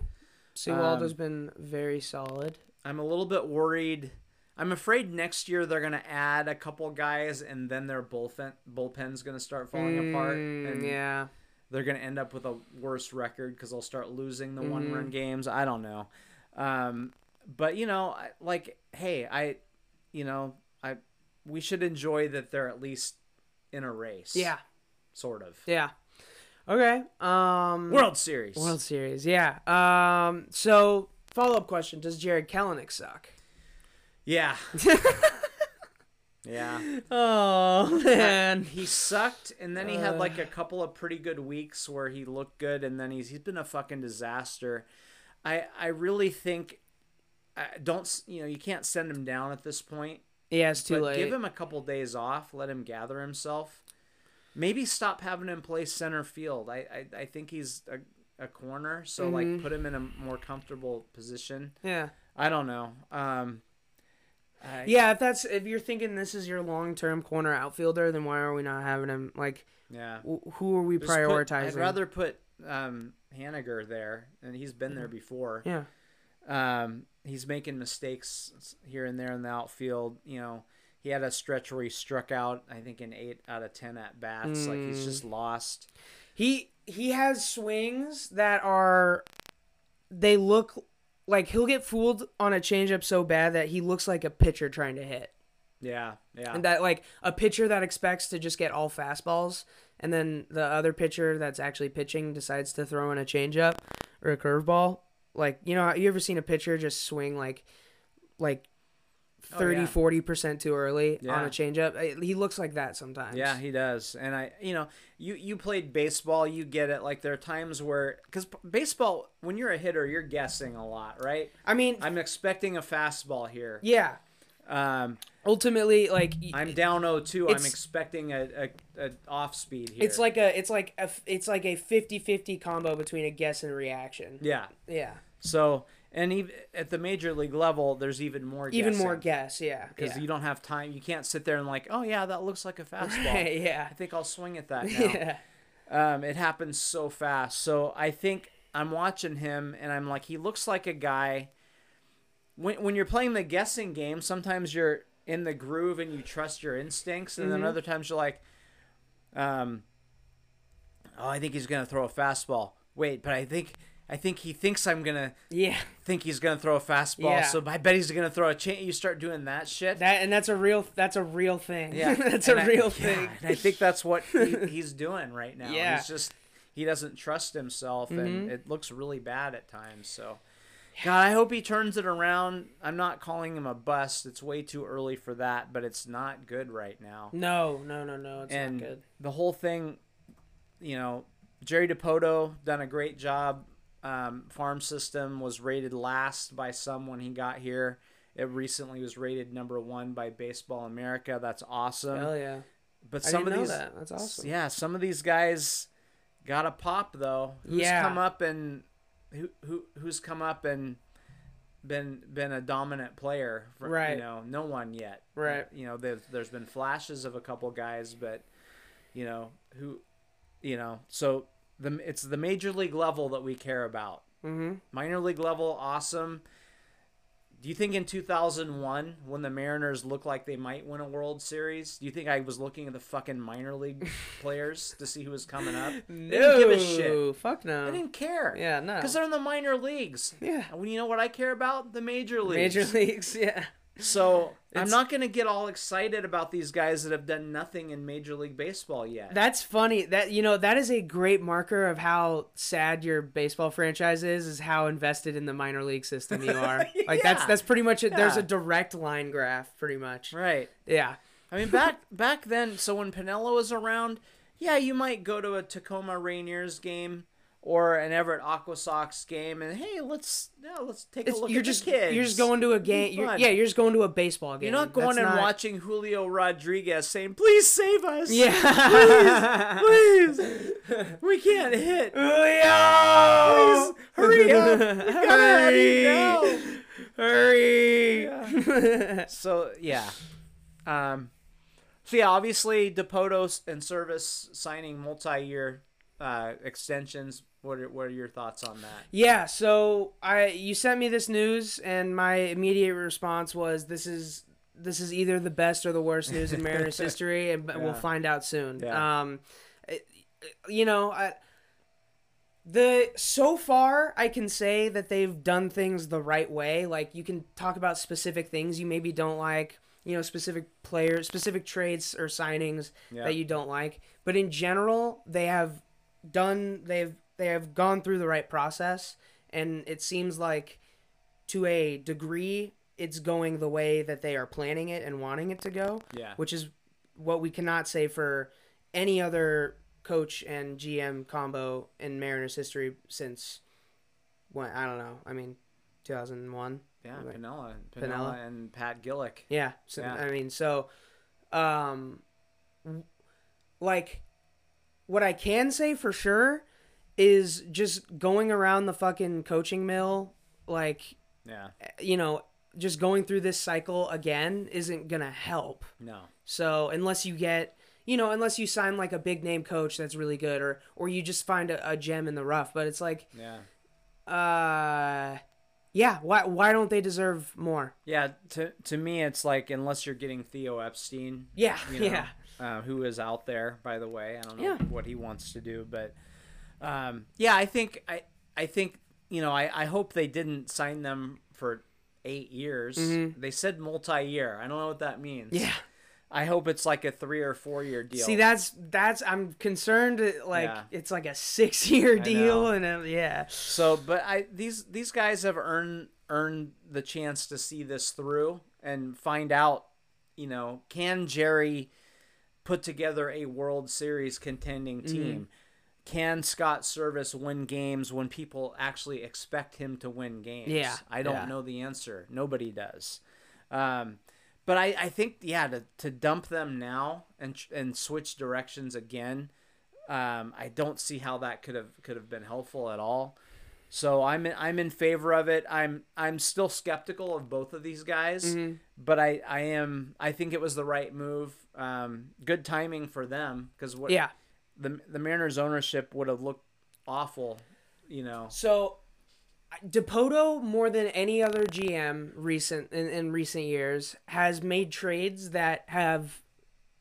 Sewaldo's Um, been very solid. I'm a little bit worried. I'm afraid next year they're going to add a couple guys, and then their bullpen bullpen's going to start falling apart, Mm, and yeah. they're going to end up with a worse record because they'll start losing the Mhm. one run games. I don't know. Um, but you know, like, hey, I, you know, I, we should enjoy that they're at least in a race. Yeah. sort of. Yeah. Okay. Um World Series. World Series. Yeah. Um so follow up question, does Jarred Kelenic suck? Yeah. yeah. Oh man. He sucked, and then he had like Uh. a couple of pretty good weeks where he looked good, and then he's he's been a fucking disaster. I I really think, I don't you know you can't send him down at this point. Yeah, it's too but late. give him a couple days off, let him gather himself. Maybe stop having him play center field. I I, I think he's a, a corner, so Mhm. like put him in a more comfortable position. yeah. I don't know. Um, I, Yeah, if that's if you're thinking this is your long term corner outfielder, then why are we not having him like yeah. wh- who are we Just put- prioritizing? I'd rather put um, Haniger there, and he's been there before. Yeah. Um, he's making mistakes here and there in the outfield. You know, he had a stretch where he struck out. I think in eight out of ten at bats. Like he's Mm. just lost. He he has swings that are they look like he'll get fooled on a changeup so bad that he looks like a pitcher trying to hit. Yeah, yeah, And that like a pitcher that expects to just get all fastballs and then the other pitcher that's actually pitching decides to throw in a changeup or a curveball. Like, you know, you ever seen a pitcher just swing like like Oh, 30 yeah. 40% too early on a changeup? He looks like that sometimes. yeah. He does, and I, you know, you you played baseball, you get it. Like there are times where, because baseball, when you're a hitter, you're guessing a lot, right? I mean, I'm expecting a fastball here. yeah. Um, Ultimately like I'm down 0-2. I'm expecting a, a, a off speed here. It's like a it's like a it's like a 50-50 combo between a guess and reaction. yeah. Yeah. So and even at the major league level, there's even more Even more guess, yeah. because yeah. you don't have time. You can't sit there and like, oh yeah, that looks like a fastball. yeah. I think I'll swing at that now. Yeah. um, it happens so fast. So I think I'm watching him and I'm like, he looks like a guy. When when you're playing the guessing game, sometimes you're in the groove and you trust your instincts, and then Mhm. other times you're like, um, oh, I think he's gonna throw a fastball. Wait, but I think I think he thinks I'm gonna Yeah. think he's gonna throw a fastball. Yeah. So I bet he's gonna throw a chain. You start doing that shit. That and that's a real that's a real thing. Yeah, that's and a I- real yeah, thing. and I think that's what he, he's doing right now. Yeah. he's just he doesn't trust himself, Mhm. and it looks really bad at times. So, God, I hope he turns it around. I'm not calling him a bust. It's way too early for that, but it's not good right now. No, no, no, no. It's and not good. the whole thing, you know, Jerry Dipoto done a great job. Um, farm system was rated last by some when he got here. It recently was rated number one by Baseball America. That's awesome. Hell yeah. But I some of know these, that. That's awesome. yeah, some of these guys got a pop though. Who's Yeah. come up and who who who's come up and been been a dominant player. For, Right. You know, no one yet. Right. You know, there's there's been flashes of a couple guys, but you know who, you know, so the it's the major league level that we care about. Mm-hmm. Minor league level, awesome. Do you think in 2001, when the Mariners looked like they might win a World Series, do you think I was looking at the fucking minor league players to see who was coming up? No, They didn't give a shit. Fuck no. I didn't care. Yeah, no. Because they're in the minor leagues. Yeah. And you know what I care about? The major leagues. Major leagues, yeah. So I'm not going to get all excited about these guys that have done nothing in Major League Baseball yet. That's funny. That you know that is a great marker of how sad your baseball franchise is. Is how invested in the minor league system you are. Like that's Yeah. that's pretty much it. There's a direct line graph, pretty much. right. Yeah. I mean, back back then, so when Piniella was around, yeah, you might go to a Tacoma Rainiers game or an Everett Aqua Sox game, and hey, let's yeah, let's take It's, a look you're at just the kids. you're just going to a game. You're, yeah, you're just going to a baseball game. You're not going That's and not- watching Julio Rodriguez saying, "Please save us." Yeah. please, please, we can't hit. Julio! Please, hurry up. We gotta have you Hurry! now. Hurry! So yeah, um, so yeah, obviously Dipoto and Servais signing multi-year uh, extensions. What are, what are your thoughts on that? Yeah, so I you sent me this news and my immediate response was this is this is either the best or the worst news in Mariners history and but we'll find out soon. Yeah. Um it- you know, I the so far I can say that they've done things the right way. Like you can talk about specific things you maybe don't like, you know, specific players, specific trades or signings Yeah. that you don't like, but in general, they have done they've they have gone through the right process and it seems like to a degree it's going the way that they are planning it and wanting it to go Yeah, which is what we cannot say for any other coach and GM combo in Mariners history since when I don't know. I mean, 2001. yeah, Right. Piniella, Piniella, Piniella. and Pat Gillick. Yeah. So, Yeah. I mean, so, um, like, what I can say for sure is just going around the fucking coaching mill, like, Yeah, you know, just going through this cycle again isn't gonna help. no, So unless you get, you know, unless you sign like a big name coach that's really good, or or you just find a, a gem in the rough, but it's like, yeah, uh, yeah, why why don't they deserve more? yeah. To to me, it's like unless you're getting Theo Epstein, Yeah, you know, yeah, uh, who is out there, by the way. I don't know Yeah. what he wants to do, but um, yeah, I think I I think you know I, I hope they didn't sign them for eight years. They said multi-year. I don't know what that means. Mm-hmm. yeah. I hope it's like a three or four year deal. See, that's that's I'm concerned. Like Yeah. it's like a six year deal, and uh, yeah, So, but I these these guys have earned earned the chance to see this through and find out, you know, can Jerry put together a World Series contending Mm-hmm. team? Can Scott Servais win games when people actually expect him to win games? Yeah, I don't yeah. know the answer. Nobody does. Um, but I, I think yeah to, to dump them now and and switch directions again, um, I don't see how that could have could have been helpful at all. So I'm in, I'm in favor of it. I'm I'm still skeptical of both of these guys, Mm-hmm. but I, I am I think it was the right move. Um, good timing for them because what yeah. the the Mariners ownership would have looked awful, you know. So, Dipoto more than any other GM recent in, in recent years has made trades that have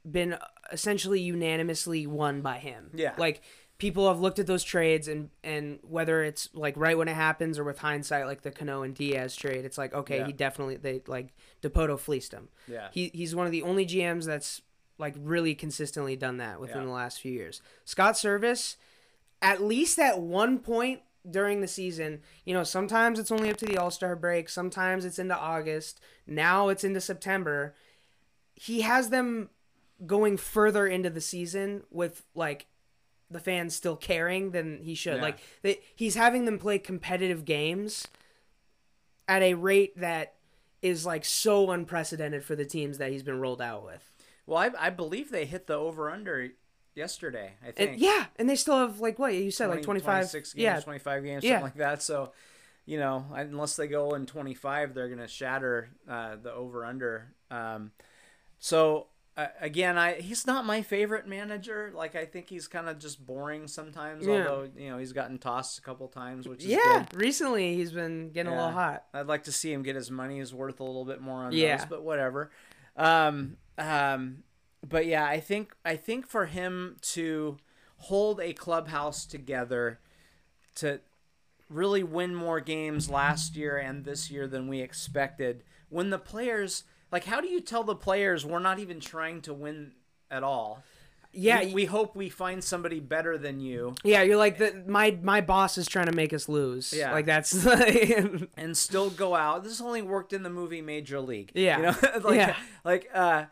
been essentially unanimously won by him. Yeah. like people have looked at those trades and and whether it's like right when it happens or with hindsight, like the Cano and Diaz trade, it's like okay, Yeah. he definitely they like Dipoto fleeced him. Yeah. He he's one of the only GMs that's like really consistently done that within Yeah. the last few years. Scott Servais, at least at one point during the season, you know, sometimes it's only up to the All Star break, sometimes it's into August, now it's into September. He has them going further into the season with like the fans still caring than he should. Yeah. Like they, he's having them play competitive games at a rate that is like so unprecedented for the teams that he's been rolled out with. Well, I, I believe they hit the over under yesterday. I think. And yeah, and they still have like what you said, 20, like twenty five. 26 games, Yeah, 25 games, Yeah. something like that. So, you know, unless they go in 25, they're going to shatter uh, the over under. Um, so uh, again, I he's not my favorite manager. Like I think he's kind of just boring sometimes. Yeah. Although you know he's gotten tossed a couple times, which is Yeah, good. recently he's been getting a little hot. I'd like to see him get his money's worth a little bit more on Yeah. those, but whatever. Um, um, but yeah, I think I think for him to hold a clubhouse together to really win more games last year and this year than we expected, when the players like, how do you tell the players we're not even trying to win at all? Yeah, we, we hope we find somebody better than you yeah. You're like the my my boss is trying to make us lose. Yeah. like that's and still go out. This only worked in the movie Major League. Yeah. you know, like Yeah. like uh,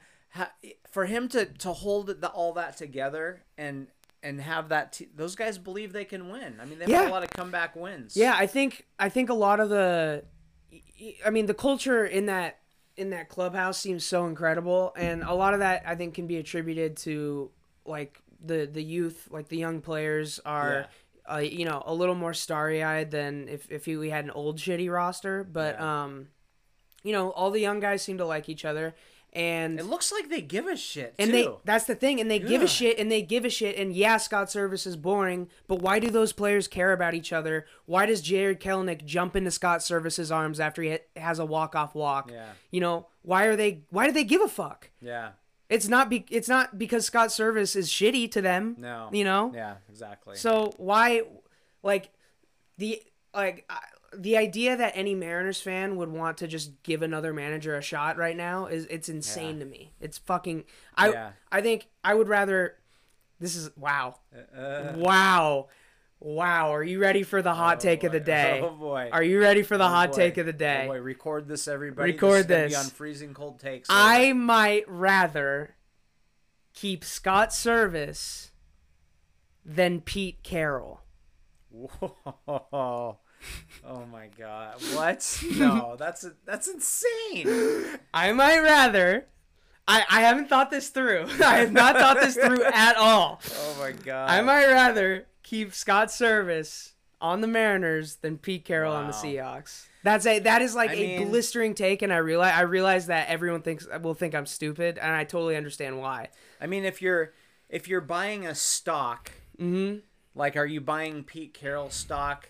for him to to hold the, all that together and and have that t- those guys believe they can win. I mean, they've a lot of comeback wins. Yeah, I think I think a lot of the, I mean, the culture in that in that clubhouse seems so incredible, and a lot of that I think can be attributed to like the the youth, like the young players are. Uh, you know, a little more starry eyed than if, if we had an old shitty roster, but Yeah. um, you know, all the young guys seem to like each other, and it looks like they give a shit and too. they that's the thing and they give a shit and they give a shit and yeah scott servais is boring but why do those players care about each other? Why does jarred kelenic jump into scott servais's arms after he has a walk-off walk? Yeah. you know why are they why do they give a fuck? Yeah, it's not be it's not because scott servais is shitty to them no, you know? Yeah, exactly. so why, like, the like the idea that any Mariners fan would want to just give another manager a shot right now is it's insane to me. It's fucking. I Yeah. I think I would rather. This is wow, Uh, wow, wow. Are you ready for the hot oh take of the day? Oh boy. Are you ready for the Oh hot boy. take of the day? Oh boy, record this, everybody. Record this. this. on freezing cold takes. I might rather keep Scott Servais than Pete Carroll. Whoa. Oh my god. What? No, that's that's insane. I might rather. I, I haven't thought this through. I have not thought this through at all. Oh my god. I might rather keep Scott Servais on the Mariners than Pete Carroll on the Wow. Seahawks. That's a that is like I a mean- blistering take, and I realize I realize that everyone thinks will think I'm stupid, and I totally understand why. I mean if you're if you're buying a stock, Mm-hmm. like are you buying Pete Carroll stock?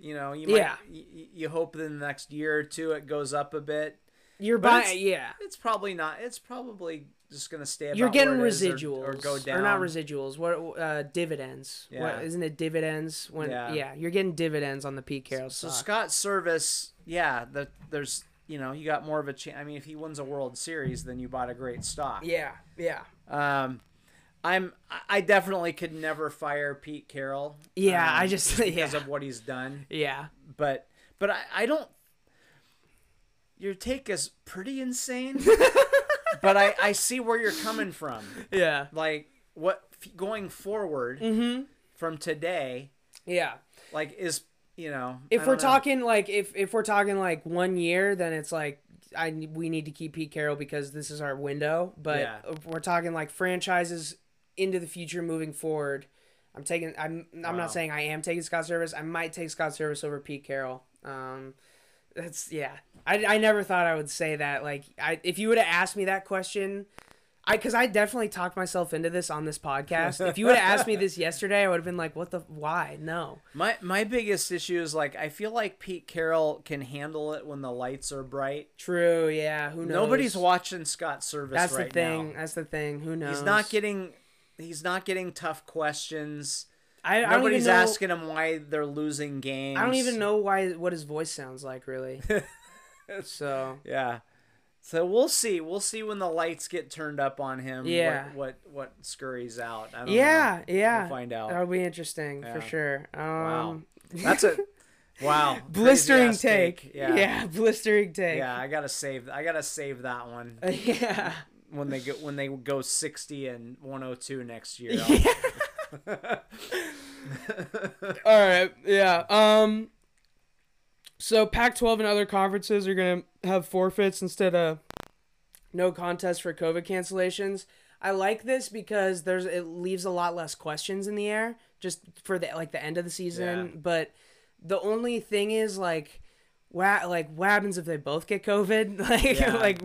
You know, you might Yeah. you, you hope in the next year or two it goes up a bit. You're But it's- buying, yeah. It's probably not. It's probably just going to stay You're getting is or- residuals or, go down. or not residuals. What uh, dividends? Yeah. What isn't it dividends? When Yeah. yeah. you're getting dividends on the Pete Carroll So stock. Scott Servais, yeah, the, there's you know you got more of a chance. I mean, if he wins a World Series, then you bought a great stock. yeah, yeah. Um, I'm I- definitely could never fire Pete Carroll. Yeah, um, I just because yeah. of what he's done. yeah. But but I, I don't. Your take is pretty insane. but I I see where you're coming from. Yeah. Like what going forward Mm-hmm. from today, Yeah. like is you know If we're know. talking like if if we're talking like one year, then it's like I we need to keep Pete Carroll because this is our window. But Yeah. if we're talking like franchises into the future moving forward, I'm taking. I'm. I'm Wow. not saying I am taking Scott Servais. I might take Scott Servais over Pete Carroll. Um, that's yeah. I, I never thought I would say that. Like I if you would have asked me that question. I, cause I definitely talked myself into this on this podcast. If you would have asked me this yesterday, I would have been like, "What the? Why? No." My my biggest issue is like I feel like Pete Carroll can handle it when the lights are bright. True. Yeah. Who knows? Nobody's watching Scott Servais That's right the thing. now. That's the thing. Who knows? He's not getting he's not getting tough questions. I, I don't even Nobody's know. asking him why they're losing games. I don't even know why what his voice sounds like really. so Yeah. So we'll see. We'll see when the lights get turned up on him. Yeah. What what, what scurries out. I don't yeah, know. yeah, We'll find out. that'll be interesting Yeah. for sure. Um, Wow. That's a wow. blistering crazy-ass take. Yeah. Yeah. blistering take. Yeah, I gotta save. I gotta save that one yeah. When they get when they go sixty and one hundred two next year. Yeah. All right. Yeah. Um. So Pac-12 and other conferences are gonna have forfeits instead of no contest for COVID cancellations. I like this because there's it leaves a lot less questions in the air just for the like the end of the season. Yeah. But the only thing is like. What like what happens if they both get COVID? Like Yeah. like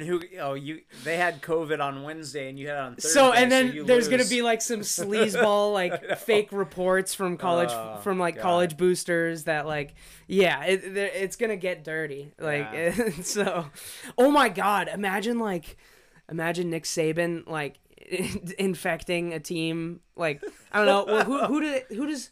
who, oh, you they had COVID on Wednesday and you had it on Thursday. so and then you there's gonna be like some sleazeball like fake reports from college Oh, from like God. college boosters that like yeah it, it's gonna get dirty like Yeah. so oh my god imagine like imagine Nick Saban like infecting a team like I don't know well, who who do who does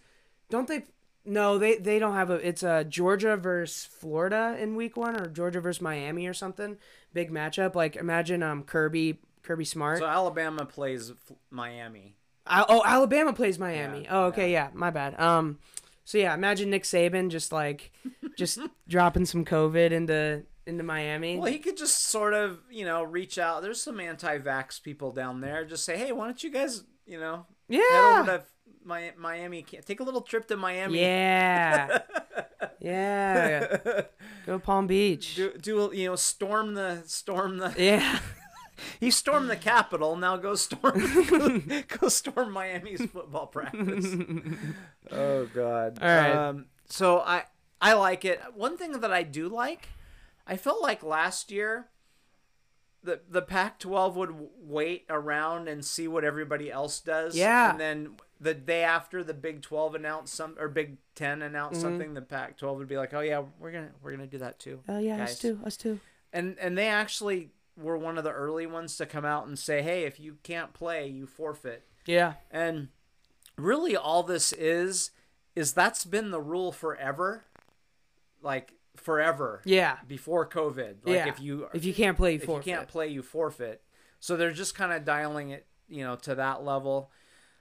don't they no they they don't have a it's a Georgia versus Florida in week one or Georgia versus Miami or something big matchup like imagine um Kirby Kirby Smart So Alabama plays F- Miami. I, oh, Alabama plays Miami. Yeah, oh, okay, yeah. my bad. Um, so yeah, imagine Nick Saban just like, just dropping some COVID into into Miami. Well, he could just sort of, you know, reach out. There's some anti-vax people down there. Just say, hey, why don't you guys, you know, yeah, Mi- Miami? Take a little trip to Miami. yeah, yeah. Go Palm Beach. do, do you know storm the storm the Yeah, he stormed the Capitol now go storm go, go storm Miami's football practice oh god All right. um, so I I like it one thing that I do like I felt like last year the the Pac-12 would wait around and see what everybody else does Yeah. and then the day after the Big 12 announced some or Big 10 announced Mm-hmm. something the Pac-12 would be like oh yeah we're going to we're to do that too oh yeah, guys us too, us too. and and they actually were one of the early ones to come out and say, "Hey, if you can't play, you forfeit." Yeah, And really, all this is is that's been the rule forever, like forever yeah, before COVID. Like yeah. if you if you can't play, you if forfeit. you can't play, you forfeit. So they're just kind of dialing it, you know, to that level.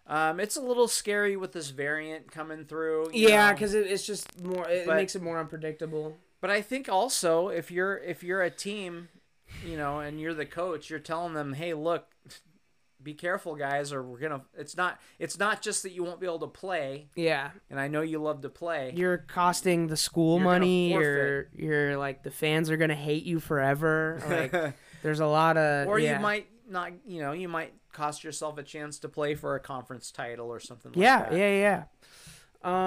Um, it's a little scary with this variant coming through. Yeah, because it, it's just more. It But- makes it more unpredictable. But I think also if you're if you're a team, you know, and you're the coach, you're telling them, "Hey, look, be careful, guys, or we're gonna." It's not it's not just that you won't be able to play, Yeah, and I know you love to play. you're costing the school You're money. You're you're like the fans are gonna hate you forever. Like there's a lot of or yeah. you might not, you know, you might cost yourself a chance to play for a conference title or something. like yeah that. yeah yeah.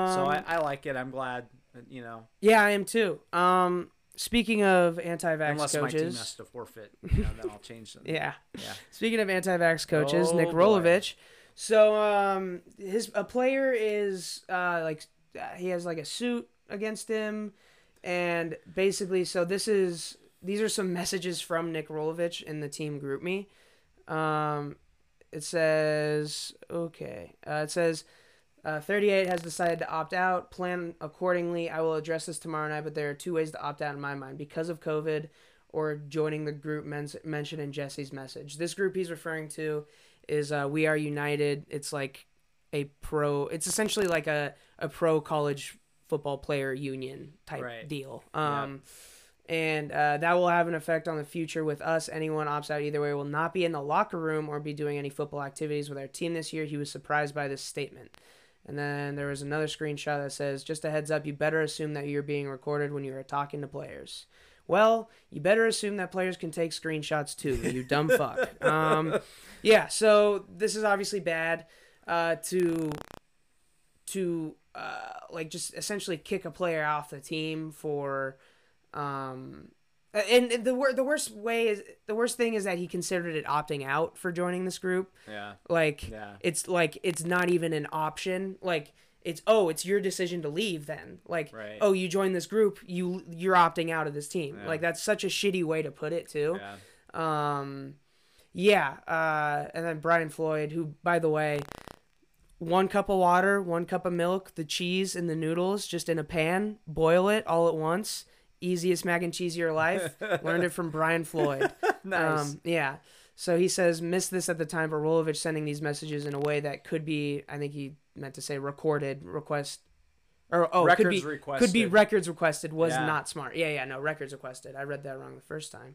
Um, So I, I like it. I'm glad, you know, yeah, I am too. Um, speaking of anti-vax unless my team coaches, has to forfeit, you know, then I'll change them. yeah. Yeah. Speaking of anti-vax coaches, Oh, Nick boy. Rolovich. So um, his a player is uh like uh, he has like a suit against him, and basically, so this is these are some messages from Nick Rolovich in the team GroupMe. Um, it says okay. Uh, it says. Uh, 38 has decided to opt out. Plan accordingly. I will address this tomorrow night, but there are two ways to opt out in my mind because of COVID or joining the group men- mentioned in Jesse's message. This group he's referring to is uh, We Are United. It's like a pro, it's essentially like a, a pro college football player union type Right. deal. Um, And uh, that will have an effect on the future with us. Anyone opts out either way will not be in the locker room or be doing any football activities with our team this year. He was surprised by this statement. And then there was another screenshot that says, just a heads up, you better assume that you're being recorded when you are talking to players. Well, you better assume that players can take screenshots too, you dumb fuck. Um, yeah, so this is obviously bad uh, to to uh, like just essentially kick a player off the team for um and the wor- the worst way is the worst thing is that he considered it opting out for joining this group Yeah. like Yeah. it's like it's not even an option like it's oh it's your decision to leave then like Right. oh you join this group you you're opting out of this team Yeah. like that's such a shitty way to put it too Yeah. um, yeah, uh, and then Brian Floyd, who, by the way, one cup of water, one cup of milk, the cheese and the noodles just in a pan, boil it all at once. Easiest mac and cheese of your life. Learned it from Brian Floyd. Nice. Um, yeah. So he says, missed this at the time, but Rolovich sending these messages in a way that could be, I think he meant to say recorded request. Or, oh, could be, requested. could be records requested was Yeah. not smart. Yeah, yeah, no, records requested. I read that wrong the first time.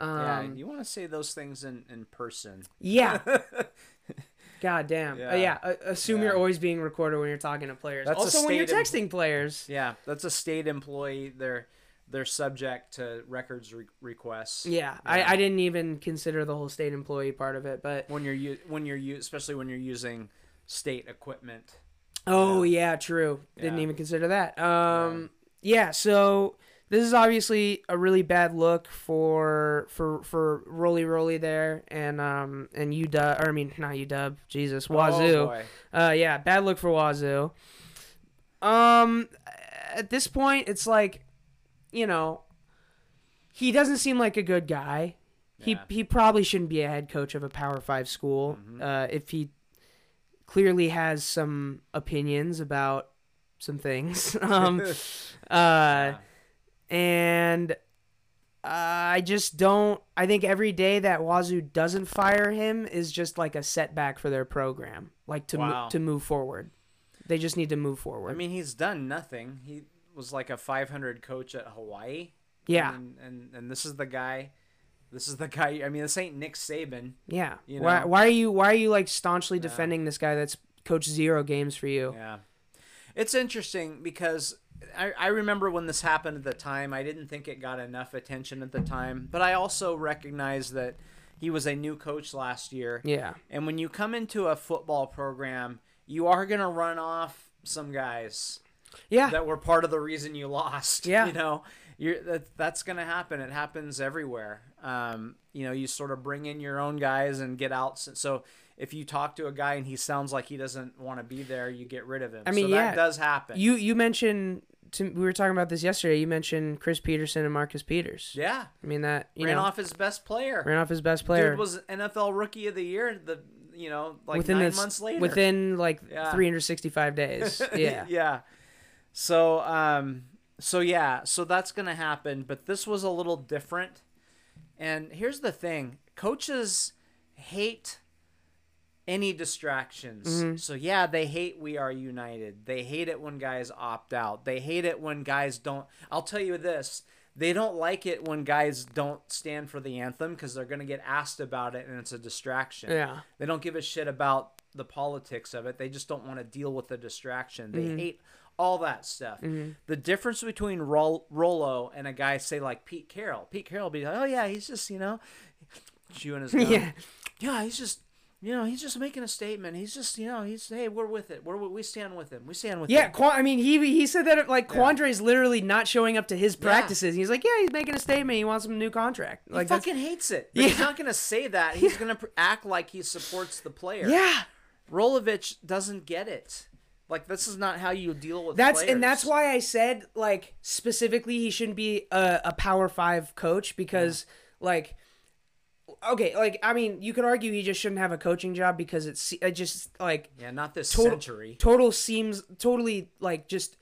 yeah. Um, You want to say those things in in person. yeah. God damn. Yeah. Yeah. yeah. Uh, assume you're always being recorded when you're talking to players. That's also, when you're texting players. Yeah, that's a state employee. They're they're subject to records re- requests. Yeah, I, I didn't even consider the whole state employee part of it, but When you're u- when you're u- especially when you're using state equipment. Oh yeah, true. Didn't even consider that. Um, yeah. So this is obviously a really bad look for for for Roly Roly there and um and UW or I mean not dub Jesus, Wazoo. Oh, boy. Uh, yeah, bad look for Wazoo. Um, at this point, it's like, you know, he doesn't seem like a good guy. He Yeah. he probably shouldn't be a head coach of a Power Five school. Mhm. Uh, if he clearly has some opinions about some things. um, uh, Yeah. and uh, I just don't. I think every day that Wazoo doesn't fire him is just like a setback for their program, like to mo- to move forward. They just need to move forward. I mean, he's done nothing. He was like a 500 coach at Hawaii. yeah, And, and and this is the guy. This is the guy. I mean, this ain't Nick Saban. yeah. you Why, know. why are you why are you like staunchly Yeah. defending this guy that's coached zero games for you? Yeah. It's interesting because I, I remember when this happened at the time, I didn't think it got enough attention at the time, but I also recognize that he was a new coach last year. Yeah, And when you come into a football program, you are going to run off some guys yeah, that were part of the reason you lost. Yeah. You know, you're, that, that's going to happen. It happens everywhere. Um, you know, you sort of bring in your own guys and get out. So- So if you talk to a guy and he sounds like he doesn't want to be there, you get rid of him. I mean, so yeah. that does happen. You you mentioned to, we were talking about this yesterday. You mentioned Chris Peterson and Marcus Peters. yeah. I mean that you ran know off his best player. ran off his best player Dude was NFL Rookie of the Year. The you know like within nine this months later. within like Yeah. 365 days. Yeah. yeah. So um so yeah, so that's going to happen, but this was a little different. And here's the thing, coaches hate any distractions. Mhm. So yeah, they hate we are united. They hate it when guys opt out. They hate it when guys don't I'll tell you this, they don't like it when guys don't stand for the anthem because they're going to get asked about it and it's a distraction. Yeah. They don't give a shit about the politics of it. They just don't want to deal with the distraction. They Mm-hmm. hate all that stuff. Mm-hmm. The difference between Rol- Rolo and a guy, say like Pete Carroll, Pete Carroll be like, oh yeah, he's just you know chewing his gum. Yeah. yeah, he's just you know he's just making a statement. He's just you know he's hey we're with it. We're we stand with him. We stand with Yeah, him. I mean, he he said that like Yeah. Quandre's literally not showing up to his Yeah. practices. He's like, yeah, he's making a statement. He wants a new contract. He Like, that's- fucking hates it. But he's not gonna say that. He's gonna pr- act like he supports the player. yeah, Rolovich doesn't get it. Like this is not how you deal with that's players. and that's why I said like specifically he shouldn't be a, a Power Five coach because like. Okay, like I mean, you could argue he just shouldn't have a coaching job because it's it just like Yeah, not this Total- century. total seems totally like just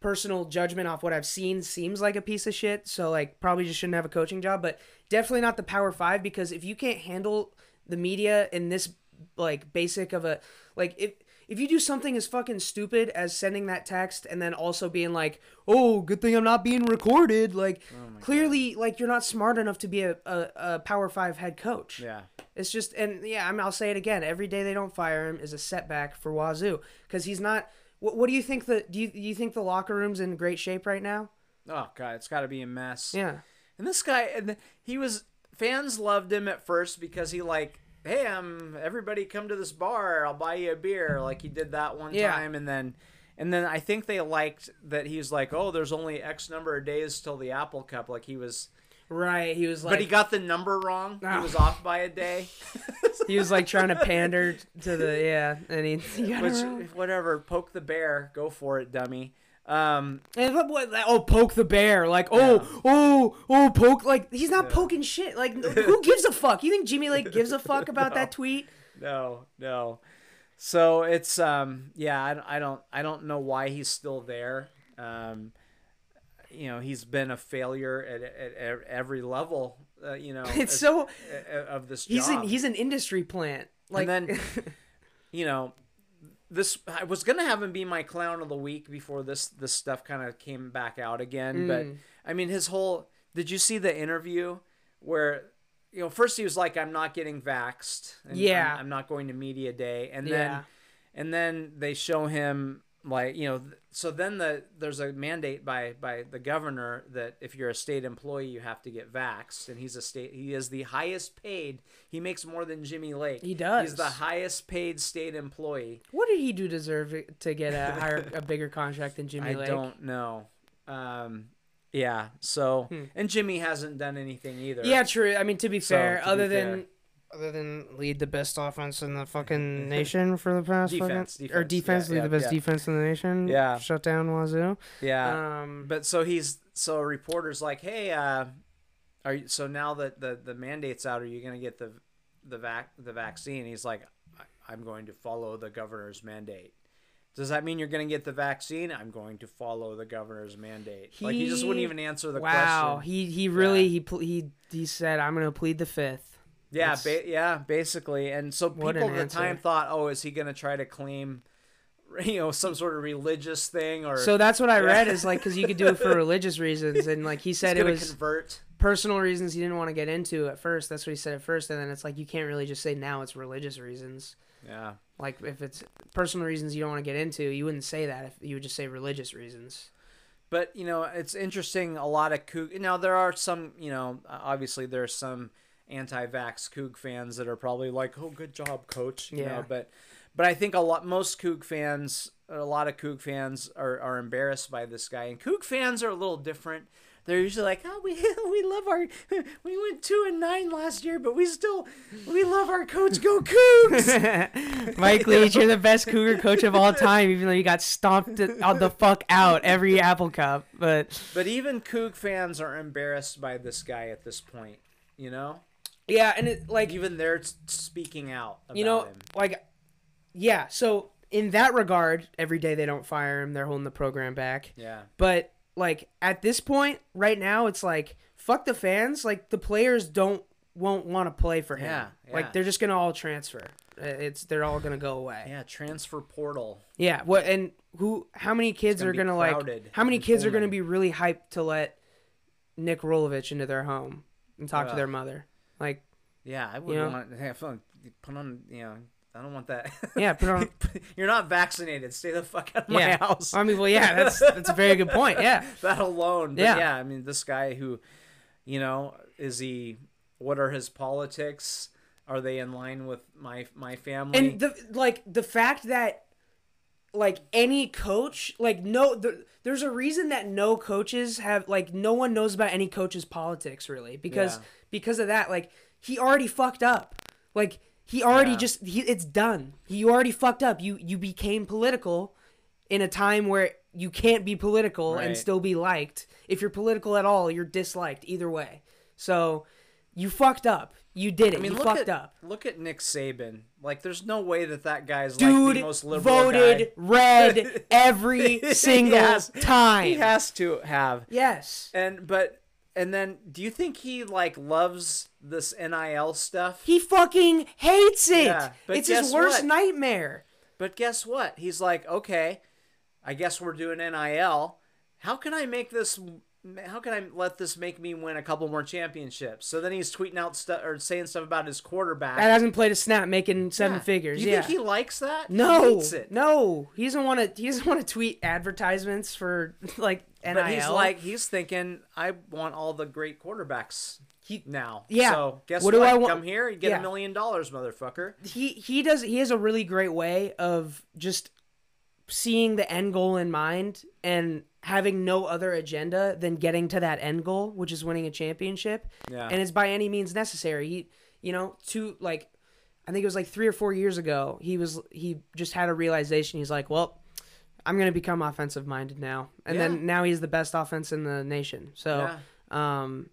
personal judgment off what I've seen seems like a piece of shit. So like probably just shouldn't have a coaching job, but definitely not the Power Five because if you can't handle the media in this like basic of a like if if you do something as fucking stupid as sending that text and then also being like, "Oh, good thing I'm not being recorded," like oh clearly like you're not smart enough to be a, a, a Power Five head coach. Yeah. It's just, and yeah, I mean, I'll say it again. Every day they don't fire him is a setback for Wazoo because he's not. What, what do you think the do you do you think the locker room's in great shape right now? Oh god, it's got to be a mess. Yeah, And this guy, and he was fans loved him at first because he like, hey, I'm everybody come to this bar, I'll buy you a beer, like he did that one Yeah. time, and then. And then I think they liked that he was like, oh, there's only X number of days till the Apple Cup. Like he was, right. He was like, but he got the number wrong. He Ah. was off by a day. he was like trying to pander to the yeah, and he, he Which, whatever, poke the bear, go for it, dummy. Um, And what, what, oh, poke the bear! Like, oh, oh, oh, poke! Like, he's not poking shit. Like, who gives a fuck? You think Jimmy Lake gives a fuck about that tweet? no, no. So it's um, yeah, I, I don't I don't know why he's still there. Um, you know, he's been a failure at, at, at every level. Uh, you know, It's as- so of this he's an he's an industry plant. Like, and then you know this i was gonna have him be my clown of the week before this this stuff kind of came back out again but Mm. i mean his whole did you see the interview where you know first he was like i'm not getting vaxxed and Yeah. I'm, I'm not going to media day and Yeah. then and then they show him like you know so then the there's a mandate by by the governor that if you're a state employee you have to get vaxxed and he's a state he is the highest paid he makes more than jimmy lake He does. he's the highest paid state employee What did he do deserve to get a higher, a bigger contract than Jimmy i Lake? don't know um yeah so Hmm. and jimmy hasn't done anything either Yeah, true. I mean, to be So, fair, to be other fair. Other than lead the best offense in the fucking nation for the past Defense, fucking or defense, defense yeah, lead yeah, the best yeah. defense in the nation. Yeah. shut down Wazoo. yeah Um, But so he's so a reporter's like, hey, uh, are you, so now that the the mandate's out, are you gonna get the the vac the vaccine? He's like, "I- I'm going to follow the governor's mandate. Does that mean you're going to get the vaccine? I'm going to follow the governor's mandate. like he just wouldn't even answer the wow, question. he he really he he he said I'm gonna plead the fifth. Yeah, ba- yeah, basically. And so people an at the time thought, oh, is he going to try to claim, you know, some sort of religious thing or So that's what I read is like because you could do it for religious reasons, and like he said it was convert? personal reasons he didn't want to get into at first. That's what he said at first, and then it's like you can't really just say now it's religious reasons. Yeah. Like if it's personal reasons you don't want to get into, you wouldn't say that. If you would just say religious reasons. But you know, it's interesting. A lot of Coug. Now there are some. You know, obviously there are some anti-vax Coug fans that are probably like, "Oh, good job, coach." You Yeah. know, but but I think a lot most Coug fans, a lot of Coug fans are are embarrassed by this guy, and Coug fans are a little different. They're usually like, "Oh, we we love our we went two and nine last year, but we still we love our coach. Go Cougs!" Mike Leach, you're the best Cougar coach of all time, even though you got stomped out the fuck out every Apple Cup. But but even Coug fans are embarrassed by this guy at this point. You know, yeah, and it like even they're speaking out. About you know, him. like yeah. So in that regard, every day they don't fire him, they're holding the program back. Yeah. But like at this point, right now, it's like fuck the fans. Like the players don't won't want to play for him. Yeah, yeah. Like they're just gonna all transfer. Uh, It's they're all gonna go away. Yeah, transfer portal. Yeah. What and who? How many kids gonna are gonna like? How many kids are gonna be really hyped to let Nick Rolovich into their home and talk to their mother? Like, Yeah, I wouldn't know? want to have fun. Put on, you know, I don't want that. yeah, put on. You're not vaccinated. Stay the fuck out of my house. I mean, well, yeah, that's that's a very good point. Yeah. that alone. But Yeah. yeah. I mean, this guy who, you know, is he? What are his politics? Are they in line with my my family? And the like the fact that like any coach like no the, there's a reason that no coaches have like no one knows about any coach's politics really because Yeah. because of that like he already fucked up. Like he already Yeah. just he, it's done. He already fucked up. You you became political in a time where you can't be political and still be liked. If you're political at all you're disliked either way. So you fucked up you did it I mean, you look fucked at up look at Nick Saban. Like, there's no way that that guy's like dude the most liberal voted guy. red every single has- time. He has to have. yes. And but and then do you think he like loves this NIL stuff? He fucking hates it. Yeah, but it's his worst what? nightmare. But guess what? He's like, okay, I guess we're doing NIL. How can I make this? How can I let this make me win a couple more championships? So then he's tweeting out stuff or saying stuff about his quarterback. That hasn't played a snap, making seven Yeah. figures. You yeah. think he likes that? no, he no, he doesn't want to. He doesn't want to tweet advertisements for like NIL. But he's like, he's thinking, I want all the great quarterbacks He- now. Yeah. So guess What what? do I want- Come here, you get Yeah. a million dollars, motherfucker. he he does. He has a really great way of just seeing the end goal in mind and having no other agenda than getting to that end goal, which is winning a championship. Yeah. and it's by any means necessary. He, you know, to like, I think it was like three or four years ago. He was he just had a realization. He's like, well, I'm gonna become offensive minded now, and Yeah. then now he's the best offense in the nation. So, um,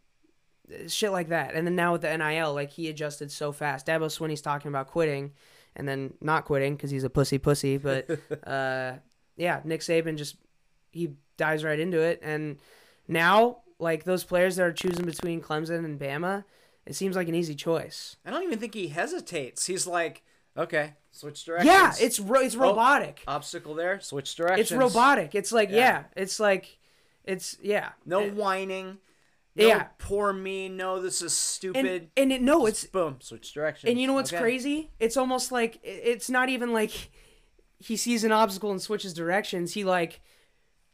shit like that. And then now with the NIL, like he adjusted so fast. Dabo Swinney's talking about quitting, and then not quitting because he's a pussy pussy. But uh, yeah, Nick Saban just he dives right into it, and now like those players that are choosing between Clemson and Bama, it seems like an easy choice. I don't even think he hesitates. He's like, okay, switch directions. Yeah, it's ro- it's oh, robotic. obstacle there. Switch directions. it's robotic. It's like yeah. Yeah. it's like it's yeah. No It- whining. No, Yeah. Poor me. No, this is stupid. and and it, no, it's boom. Switch directions. And you know what's Okay. crazy? It's almost like it's not even like he sees an obstacle and switches directions, he like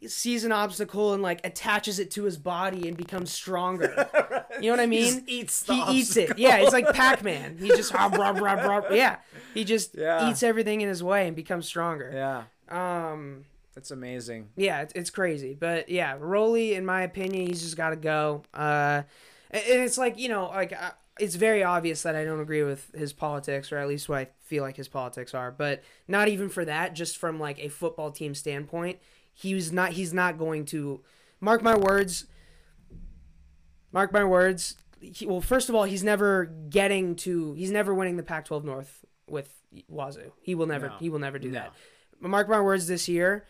sees an obstacle and like attaches it to his body and becomes stronger. You know what I He mean? just eats the he eats it. Yeah, it's like Pac-Man. He just rah, rah. yeah. He just Yeah. eats everything in his way and becomes stronger. Yeah, Um that's amazing. yeah, it's, it's crazy. But yeah, Rolly, in my opinion, he's just got to go. Uh, and and it's like, you know, like uh, it's very obvious that I don't agree with his politics, or at least what I feel like his politics are. But not even for that, just from like a football team standpoint, he was not. He's not going to. Mark my words. Mark my words. He, well, first of all, he's never getting to. He's never winning the Pac-12 North with Wazoo. He will never. No. He will never do No. that. Mark my words. This year,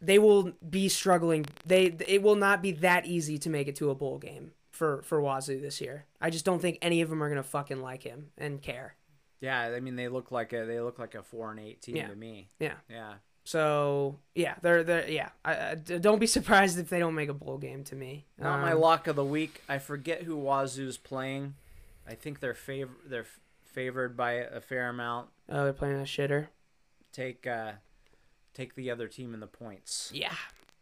they will be struggling. They it will not be that easy to make it to a bowl game for for Wazoo this year. I just don't think any of them are gonna fucking like him and care. Yeah, I mean they look like a they look like a four and eight team Yeah. to me. Yeah. Yeah. So yeah, they're they're yeah. I, I- don't be surprised if they don't make a bowl game to me. Not my Um, lock of the week. I forget who Wazoo's playing. I think they're favor they're f- favored by a fair amount. Oh, they're playing a shitter. Take uh take the other team in the points. Yeah. I'm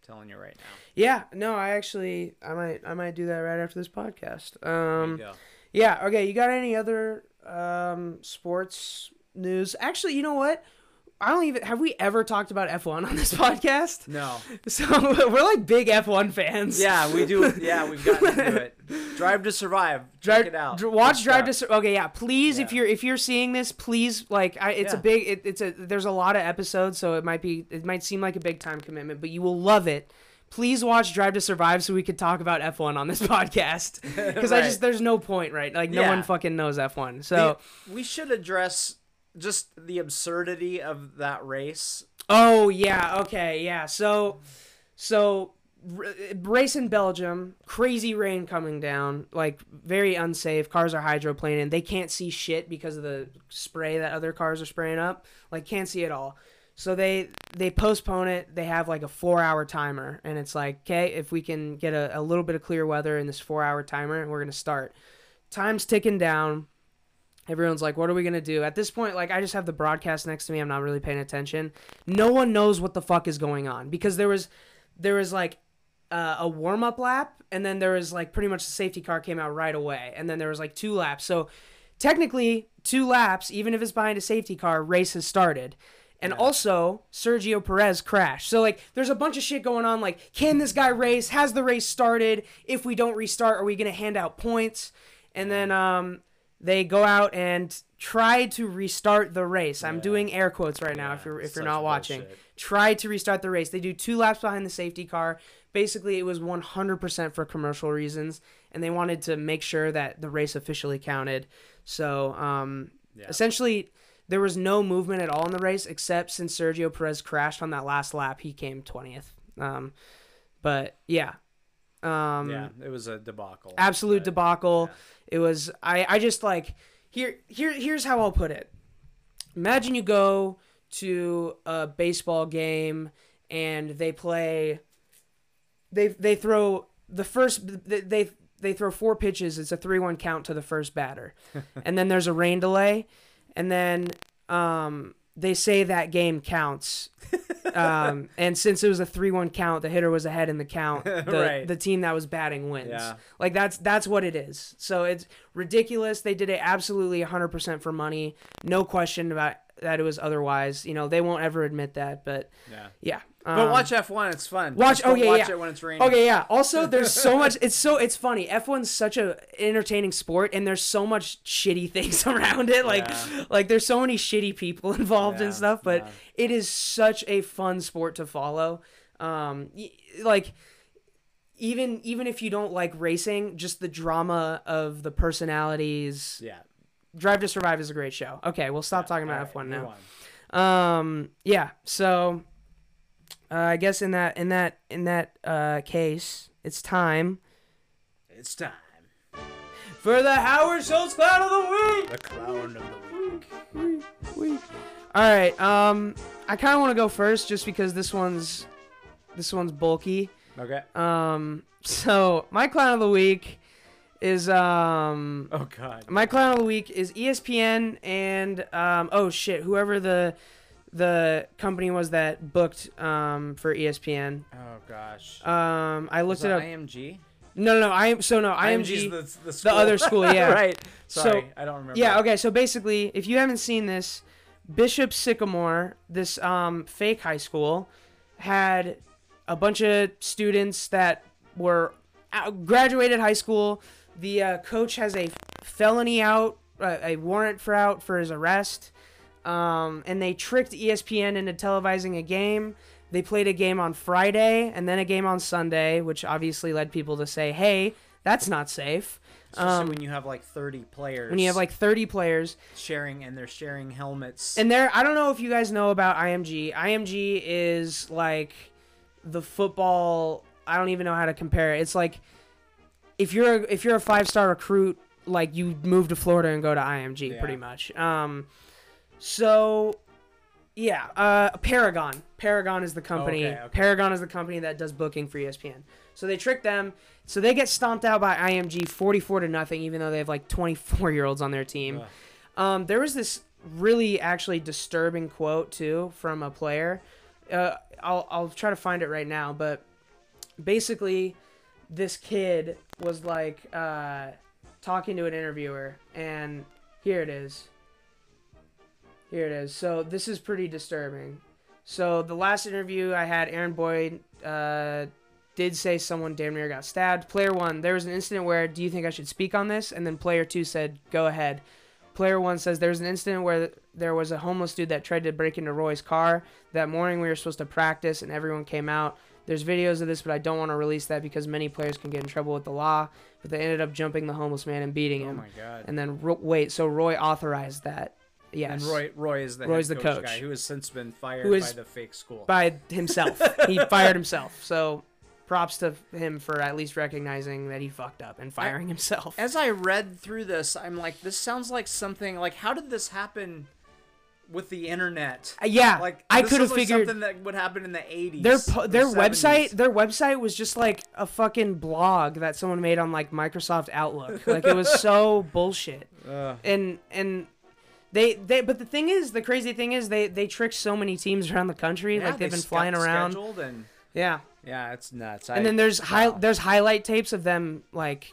telling you right now. Yeah. No, I actually I might I might do that right after this podcast. There Um. you go. Yeah. Okay. You got any other um sports news? Actually, you know what? I don't even have we ever talked about F1 on this podcast? No. So we're like big F1 fans. Yeah, we do. Yeah, we've gotten into it. Drive to Survive. Drive, Check it out. dr- watch Good Drive to stuff. Sur- Okay, yeah. Please, if you're if you're seeing this, please like I, it's a big. It, it's a there's a lot of episodes, so it might be it might seem like a big time commitment, but you will love it. Please watch Drive to Survive so we could talk about F1 on this podcast because I just there's no point, right? Like no Yeah. one fucking knows F1. So The- we should address just the absurdity of that race. Oh yeah, okay, yeah. So, so r- race in Belgium, crazy rain coming down, like very unsafe. Cars are hydroplaning. They can't see shit because of the spray that other cars are spraying up. Like can't see at all. So they they postpone it. They have like a four hour timer, and it's like, okay, if we can get a, a little bit of clear weather in this four hour timer, we're gonna start. Time's ticking down everyone's like what are we going to do at this point like i just have the broadcast next to me i'm not really paying attention no one knows what the fuck is going on because there was there was like uh, a warm-up lap and then there was like pretty much the safety car came out right away and then there was like two laps so technically two laps even if it's behind a safety car race has started and also Sergio Perez crashed. So like there's a bunch of shit going on like can this guy race? Has the race started? If we don't restart, are we going to hand out points? And then um they go out and try to restart the race. I'm Yeah. doing air quotes right now Yeah, if you're if you're not watching. bullshit. Try to restart the race. They do two laps behind the safety car. Basically, it was 100% for commercial reasons, and they wanted to make sure that the race officially counted. So, um, Yeah. essentially, there was no movement at all in the race except since Sergio Perez crashed on that last lap, he came 20th. Um, but yeah, um, yeah, it was a debacle. absolute but- debacle. It was I I just like here here here's how I'll put it. Imagine you go to a baseball game and they play they they throw the first they they, they throw four pitches it's a 3-1 count to the first batter. and then there's a rain delay and then um they say that game counts. um, and since it was a three-one count, the hitter was ahead in the count. The, Right. the team that was batting wins. Yeah. Like that's that's what it is. So it's ridiculous. They did it absolutely 100% for money. No question about that it was otherwise. You know, they won't ever admit that, but Yeah. yeah. But Um, watch F1. It's fun. watch- Just don't watch yeah. it when it's raining. Okay, yeah. Also, there's so much. It's so it's funny. F1's such a entertaining sport, and there's so much shitty things around it. Like, Yeah. like there's so many shitty people involved Yeah, and stuff. But yeah. it is such a fun sport to follow. Um, y- like even even if you don't like racing, just the drama of the personalities. Yeah. Drive to Survive is a great show. Okay, we'll stop Yeah, talking about right, F1 now. on. Um, yeah. So, uh, I guess in that in that in that uh, case, it's time It's time. for the Howard Schultz Clown of the Week. The clown of the week. All right. Um, I kind of want to go first, just because this one's this one's bulky. Okay. Um, so my clown of the week is um Oh God. my clown of the week is ESPN and um oh shit whoever the the company was that booked um, for ESPN. Oh gosh. Um, I Was looked it up. IMG. No, no, no. I am so no. IMG's IMG. the, the, the other school, yeah. right. So- Sorry, I don't remember. Yeah. Okay. So basically, if you haven't seen this, Bishop Sycamore, this um, fake high school, had a bunch of students that were out, graduated high school. The uh, coach has a felony out, uh, a warrant for out for his arrest, um, and they tricked ESPN into televising a game. They played a game on Friday and then a game on Sunday, which obviously led people to say, "Hey, that's not safe." Especially Um, when you have like 30 players. when you have like 30 players, sharing and they're sharing helmets. And there, I don't know if you guys know about IMG. IMG is like the football. I don't even know how to compare it. It's like if you're a, if you're a five star recruit, like you move to Florida and go to IMG, Yeah. pretty much. Um, so yeah, uh, Paragon. Paragon is the company. Okay, okay. Paragon is the company that does booking for ESPN. So they trick them. So they get stomped out by IMG, forty-four to nothing, even though they have like twenty-four year olds on their team. Um, there was this really actually disturbing quote too from a player. Uh, I'll I'll try to find it right now, but basically, this kid was like uh, talking to an interviewer, and here it is. Here it is. So this is pretty disturbing. So the last interview I had, Aaron Boyd uh, did say someone damn near got stabbed. Player one, there was an incident where, do you think I should speak on this? And then player two said, go ahead. Player one says there was an incident where there was a homeless dude that tried to break into Roy's car. That morning we were supposed to practice and everyone came out. There's videos of this, but I don't want to release that because many players can get in trouble with the law. But they ended up jumping the homeless man and beating him. oh my god. And then wait, so Roy authorized that? Yes. And Roy Roy is the Roy's head the coach, coach. guy who has since been fired Who is- by the fake school. by himself. he fired himself. So props to him for at least recognizing that he fucked up and firing himself. As I read through this, I'm like, this sounds like something like how did this happen with the internet? Uh, yeah, Like I could have like figured something that would happen in the 80s. their po- their 70s. website their website was just like a fucking blog that someone made on like Microsoft Outlook. Like it was so bullshit. Ugh. And and they they but the thing is the crazy thing is they they tricked so many teams around the country Yeah, like they've they been flying around. and Yeah. yeah, it's nuts. And I- then there's high wow. there's highlight tapes of them like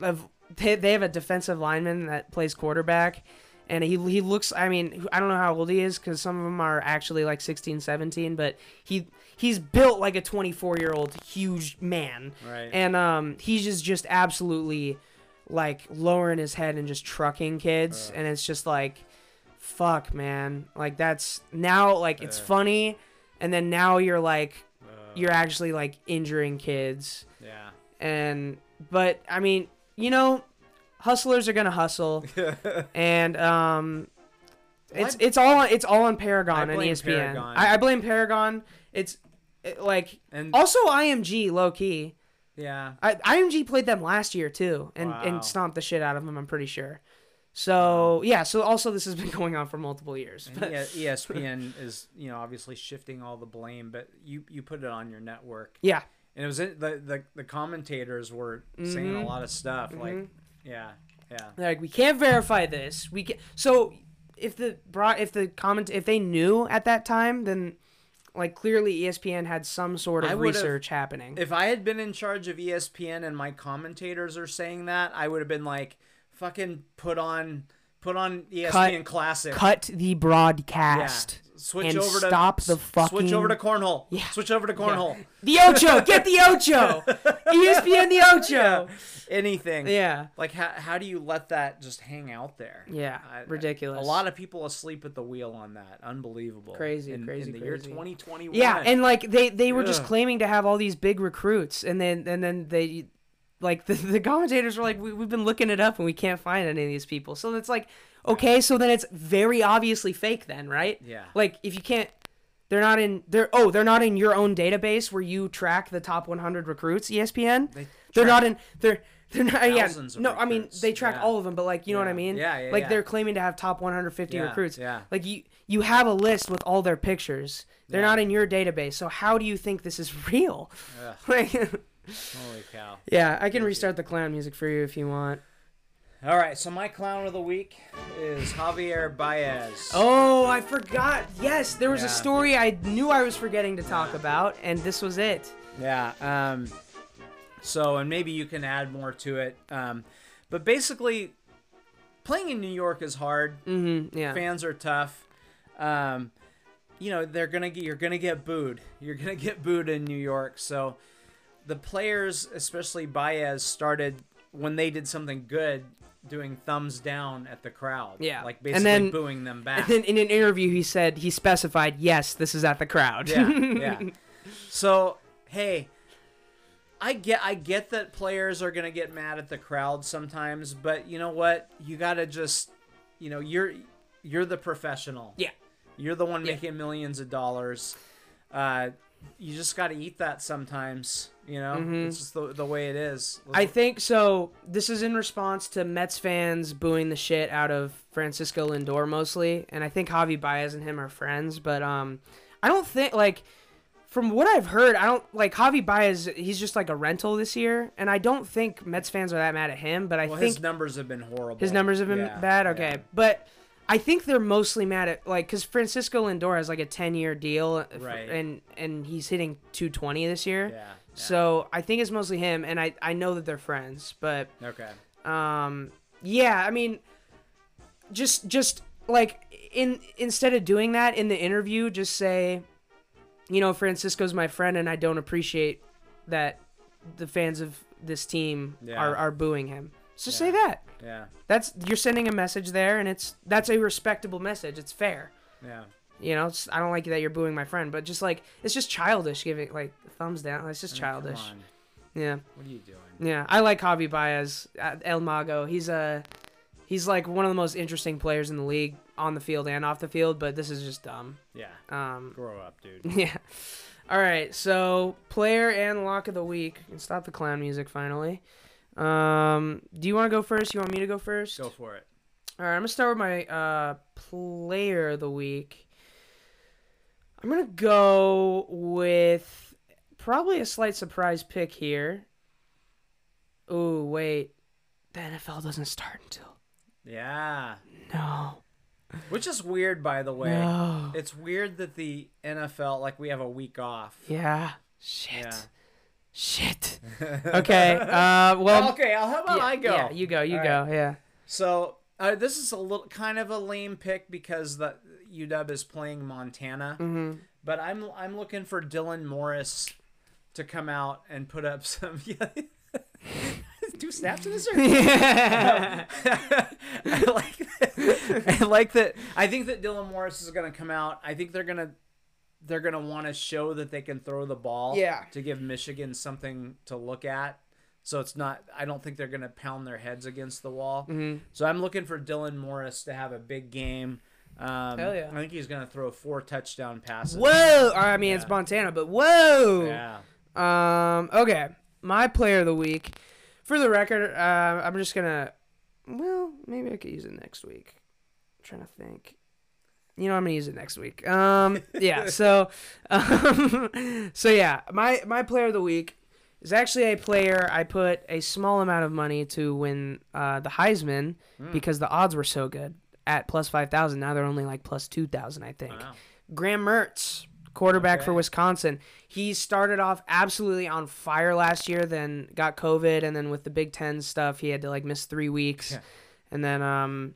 of they, they have a defensive lineman that plays quarterback and he he looks I mean I don't know how old he is cuz some of them are actually like 16 17 but he he's built like a 24 year old huge man right. and um he's just just absolutely like lowering his head and just trucking kids Ugh. and it's just like fuck man like that's now like it's Ugh. funny and then now you're like Uh, you're actually like injuring kids yeah. and but i mean you know hustlers are gonna hustle and um it's it's all on it's all on paragon I and blame espn Paragon. I, I blame paragon it's it, like and also img low-key yeah. I, img played them last year too and Wow. and stomped the shit out of them i'm pretty sure so yeah so also this has been going on for multiple years but E- ESPN is, you know, obviously shifting all the blame, but you you put it on your network, yeah and it was in, the the the commentators were saying a Mhm. lot of stuff like, Mhm. yeah, yeah, They're like we can't verify this. We can so if the brought if the comment if they knew at that time, then like clearly ESPN had some sort of research happening. If I had been in charge of ESPN and my commentators are saying that, I would have been like, fucking put on put on ESPN Classic. Cut the yeah. broadcast. Switch and over to stop the fucking. Switch over to cornhole. Yeah. Switch over to cornhole. The Ocho, get the Ocho. ESPN the Ocho. Anything. Yeah. Like how how do you let that just hang out there? Yeah. I- ridiculous. A lot of people asleep at the wheel on that. Unbelievable. Crazy, in, crazy, in the year crazy. 2021. Yeah, and like they they were just claiming to have all these big recruits, and then and then they, like the, the commentators were like, we, we've been looking it up and we can't find any of these people. So it's like, okay, so then it's very obviously fake, then, right? yeah. Like if you can't, they're not in they're oh they're not in your own database where you track the top 100 recruits. ESPN, They they're not in they're. They're not, yeah, no, I mean they track Yeah. all of them, but like you know what I mean? Yeah, yeah, Like yeah. they're claiming to have top 150 Yeah, recruits. yeah. Like you, you have a list with all their pictures. They're Yeah. not in your database. So how do you think this is real? Like, holy cow. yeah, I can restart the clown music for you if you want. All right, so my clown of the week is Javier Baez. Oh, I forgot. Yes, there was Yeah. a story I knew I was forgetting to talk about, and this was it. Yeah. Um, so, and maybe you can add more to it. Um, but basically, playing in New York is hard. Mm-hmm. Yeah. Fans are tough. Um, you know they're gonna get you're gonna get booed. You're gonna get booed in New York. So the players, especially Baez, started when they did something good, doing thumbs down at the crowd. Yeah. like And basically then- booing them back. And then in an interview, he said he specified, "Yes, this is at the crowd." yeah, yeah. So hey, I get I get that players are gonna get mad at the crowd sometimes, but you know what? You gotta just, you know, you're you're the professional. Yeah. You're the one Yeah. making millions of dollars. Uh, you just gotta eat that sometimes. You know, Mhm. it's just the, the way it is. I think so. This is in response to Mets fans booing the shit out of Francisco Lindor mostly, and I think Javi Baez and him are friends. But um, I don't think like from what I've heard, I don't like Javi Baez. He's just like a rental this year, and I don't think Mets fans are that mad at him. But I well, think his numbers have been horrible. his numbers have been Yeah, bad. yeah. Okay, but. I think they're mostly mad at like because Francisco Lindor has like a ten year deal, Right. and and he's hitting two twenty this year. Yeah. yeah. So I think it's mostly him, and I I know that they're friends, but okay. um yeah, I mean, just just like in instead of doing that in the interview, just say, you know, Francisco's my friend, and I don't appreciate that the fans of this team Yeah. are are booing him. So Yeah. say that. Yeah. That's you're sending a message there, and it's that's a respectable message. It's fair. Yeah. You know, I don't like that you're booing my friend, but just like it's just childish giving like thumbs down. It's just I mean, childish. Yeah. What are you doing? Yeah, I like Javi Baez, uh, El Mago. He's a he's like one of the most interesting players in the league on the field and off the field, but this is just dumb. Yeah. Um, Grow up, dude. yeah. All right, so player and lock of the week. And stop the clown music finally. Um, do you want to go first? You want me to go first? Go for it. All right, I'm gonna start with my uh, player of the week. I'm gonna go with probably a slight surprise pick here. Oh wait, the NFL doesn't start until Yeah. no, Which is weird, by the way. no, It's weird that the NFL, like, we have a week off. yeah, shit, Yeah. Shit. Okay, uh, well, okay, I'll, how about yeah, I go? Yeah, you go, you All go, yeah. So uh, this is a little kind of a lame pick because the UW is playing Montana, hmm but I'm I'm looking for Dylan Morris to come out and put up some. Two snaps in this. Or? yeah. I like that. I like that. I think that Dylan Morris is going to come out. I think they're going to they're going to want to show that they can throw the ball Yeah. to give Michigan something to look at. So it's not I don't think they're going to pound their heads against the wall. hmm So I'm looking for Dylan Morris to have a big game. Um, Hell yeah. I think he's going to throw four touchdown passes. Whoa! I mean, it's Montana, but whoa! Yeah. Um. Okay. My player of the week. For the record, uh, I'm just gonna. Well, maybe I could use it next week. I'm trying to think. You know, I'm gonna use it next week. Um. Yeah. So. Um, so yeah, my my player of the week is actually a player I put a small amount of money to win uh, the Heisman Hmm. because the odds were so good at plus five thousand. Now they're only like plus two thousand, I think. Wow. Graham Mertz, quarterback for Wisconsin. He started off absolutely on fire last year, then got COVID, and then with the Big Ten stuff, he had to like miss three weeks. Yeah. And then, um,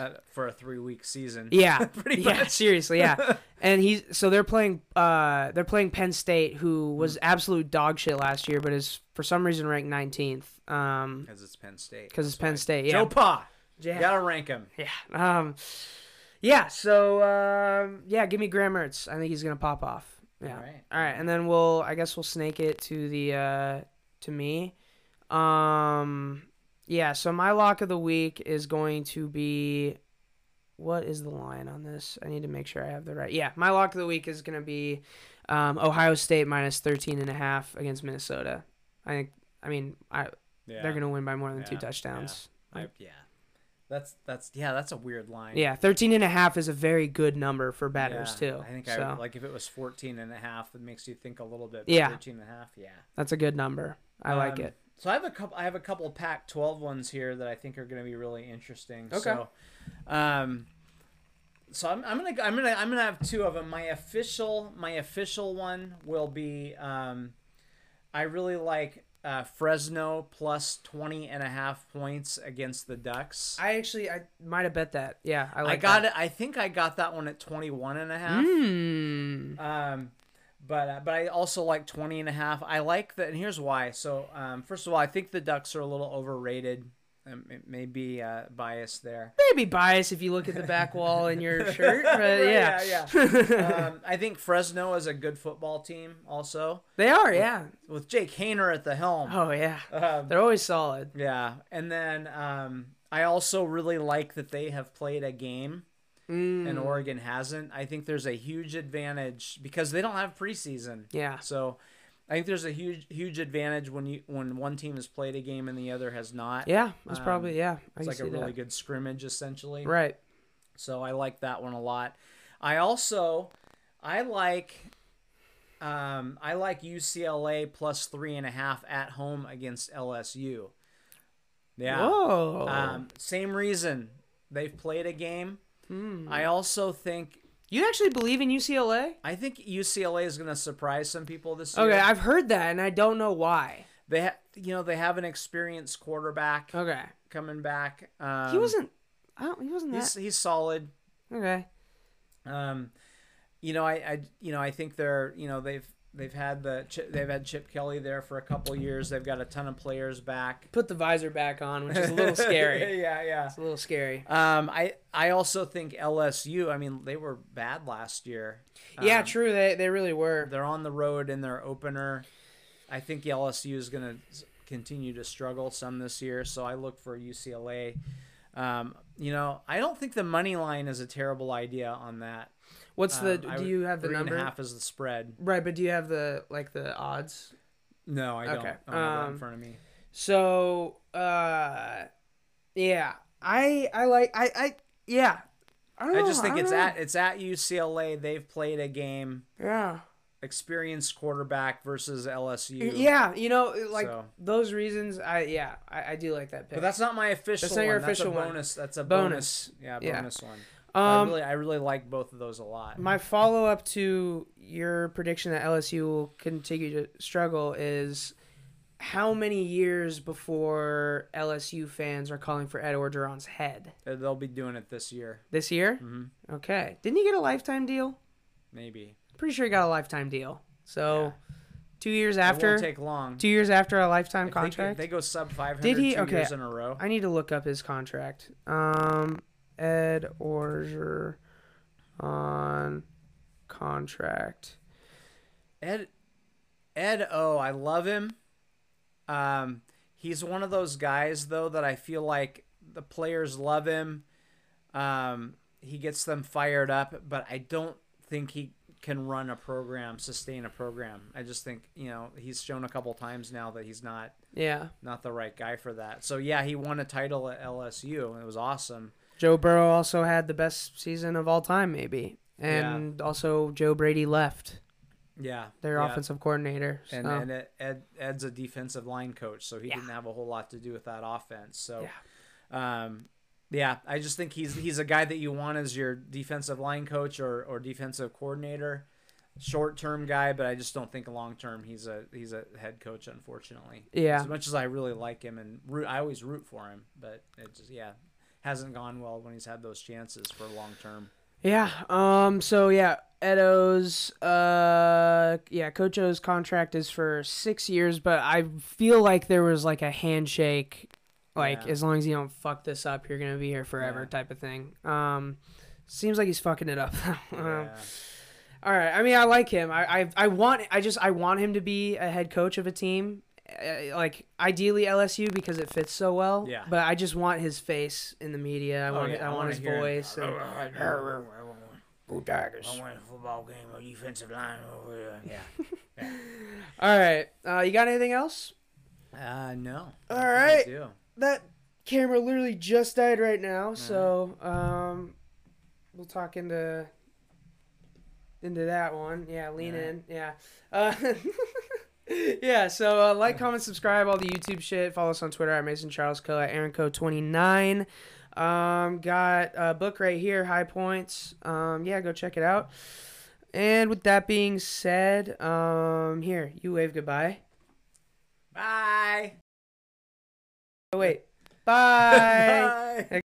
Uh, for a three week season. yeah, Pretty yeah, much. seriously, yeah. and he's so they're playing, uh, they're playing Penn State, who was absolute dog shit last year, but is for some reason ranked 19th. Um, Because it's Penn State. because it's Penn. State. Yeah, Joe Pa. yeah. You gotta rank him. Yeah. Um, yeah. So um, yeah, give me Graham Mertz. I think he's gonna pop off. Yeah. All right. All right, and then we'll. I guess we'll snake it to the uh, to me. Um, yeah. So my lock of the week is going to be. What is the line on this? I need to make sure I have the right. Yeah, my lock of the week is gonna be um, Ohio State minus 13 and a half against Minnesota. I think. I mean, I Yeah. they're gonna win by more than two Yeah, touchdowns. I, yeah. That's that's yeah. That's a weird line. Yeah, 13 and a half is a very good number for batters Yeah, too. I think so I like if it was 14 and a half, it makes you think a little bit. Yeah. 13 and a half. Yeah. that's a good number. I like Um, it. So I have a couple. I have a couple Pac-12 ones here that I think are going to be really interesting. Okay. So, um, so I'm, I'm gonna I'm gonna I'm gonna have two of them. My official my official one will be um, I really like uh, Fresno plus 20 and a half points against the Ducks. I actually I might have bet that. Yeah, I I, got that. it. I think I got that one at 21 and a half. Mm. Um, but uh, but I also like 20 and a half. I like that, and here's why. So um, first of all, I think the Ducks are a little overrated. Um, it may be uh, biased there. Maybe bias if you look at the back wall in your shirt, but Right, yeah, yeah, um, I think Fresno is a good football team, also they are. Yeah. with Jake Haener at the helm. Oh yeah, Um, they're always solid. yeah, and then um, I also really like that they have played a game Mm. and Oregon hasn't. I think there's a huge advantage because they don't have preseason. Yeah. So I think there's a huge huge advantage when you when one team has played a game and the other has not. Yeah, that's Um, probably yeah. I It's like a really that. good scrimmage essentially. Right. So I like that one a lot. I also I like um, I like UCLA plus three and a half at home against LSU. Yeah. Whoa. Um, same reason. They've played a game. Hmm. I also think You actually believe in UCLA? I think UCLA is going to surprise some people this year. Okay, I've heard that, and I don't know why. They ha- you know they have an experienced quarterback Okay, coming back. Um, he wasn't. I don't. He wasn't He's that. he's solid. Okay. Um, you know I, I you know I think they're you know they've they've had the they've had Chip Kelly there for a couple years. They've got a ton of players back. Put the visor back on, which is a little scary. yeah, yeah. It's a little scary. Um, I I also think LSU. I mean, they were bad last year. yeah, Um, true. They they really were. They're on the road in their opener. I think LSU is going to continue to struggle some this year, so I look for UCLA. Um, you know, I don't think the money line is a terrible idea on that. What's the? Um, I do would- you have the three and a number? half is the spread. Right, but do you have the like the odds? No, I don't. Okay, I don't have that in um, front of me. So, uh, yeah, I I like I I yeah. I, don't I know, just think don't it's know. at it's at UCLA. They've played a game. yeah. Experienced quarterback versus LSU. Yeah, you know, like So- those reasons. I yeah, I, I do like that pick. But that's not my official. That's not your one. That's official a one. bonus. That's a Bonus. bonus. Yeah, Yeah. bonus one. I um, really, I really like both of those a lot. my follow up to your prediction that LSU will continue to struggle is how many years before LSU fans are calling for Ed Orgeron's head Uh, They'll be doing it this year, this year? hmm Okay, didn't he get a lifetime deal? maybe. Pretty sure he got a lifetime deal. So Yeah. two years after. It won't take long. two years after a lifetime If they- contract. If they, go sub five hundred Did he? two Okay. years in a row. I need to look up his contract. Um, Ed Orger on contract. Ed, Ed O, I love him. Um, he's one of those guys though that I feel like the players love him. Um, he gets them fired up, but I don't think he can run a program, sustain a program. I just think you know he's shown a couple times now that he's not Yeah, not the right guy for that. So yeah, he won a title at LSU and it was awesome. Joe Burrow also had the best season of all time, maybe, and also Joe Brady left Yeah, their yeah. offensive coordinator. And, so- and Ed, Ed Ed's a defensive line coach, so he Yeah. didn't have a whole lot to do with that offense. So, Yeah. um, yeah, I just think he's he's a guy that you want as your defensive line coach or, or defensive coordinator. Short term guy, but I just don't think long term he's a he's a head coach. Unfortunately, Yeah. As much as I really like him and root, I always root for him, but it just yeah hasn't gone well when he's had those chances for long term. Yeah. Um. So yeah, Edo's. Uh. Yeah, Coach O's contract is for six years, but I feel like there was like a handshake, like Yeah. as long as you don't fuck this up, you're gonna be here forever, Yeah. type of thing. Um. Seems like he's fucking it up. um, Yeah. all right. I mean, I like him. I, I I want. I just I want him to be a head coach of a team. Uh, like ideally LSU because it fits so well. Yeah. But I just want his face in the media. I Oh, want yeah, I, I want wanna his hear him. voice. and- Go Tigers. I won a football game, a defensive line over there. Yeah. All right. Uh, you got anything else? Uh, no. All I right. do. That camera literally just died right now, so um, we'll talk into into that one. Yeah, lean All right. in. Yeah. Uh, yeah, so uh, like, comment, subscribe, all the YouTube shit. Follow us on Twitter at Mason Charles Coe. at Aaron Coe. 29. Um, got a book right here, High Points. Um, yeah, go check it out. And with that being said, um, here, you wave goodbye. Bye. Oh, wait. Bye. Bye.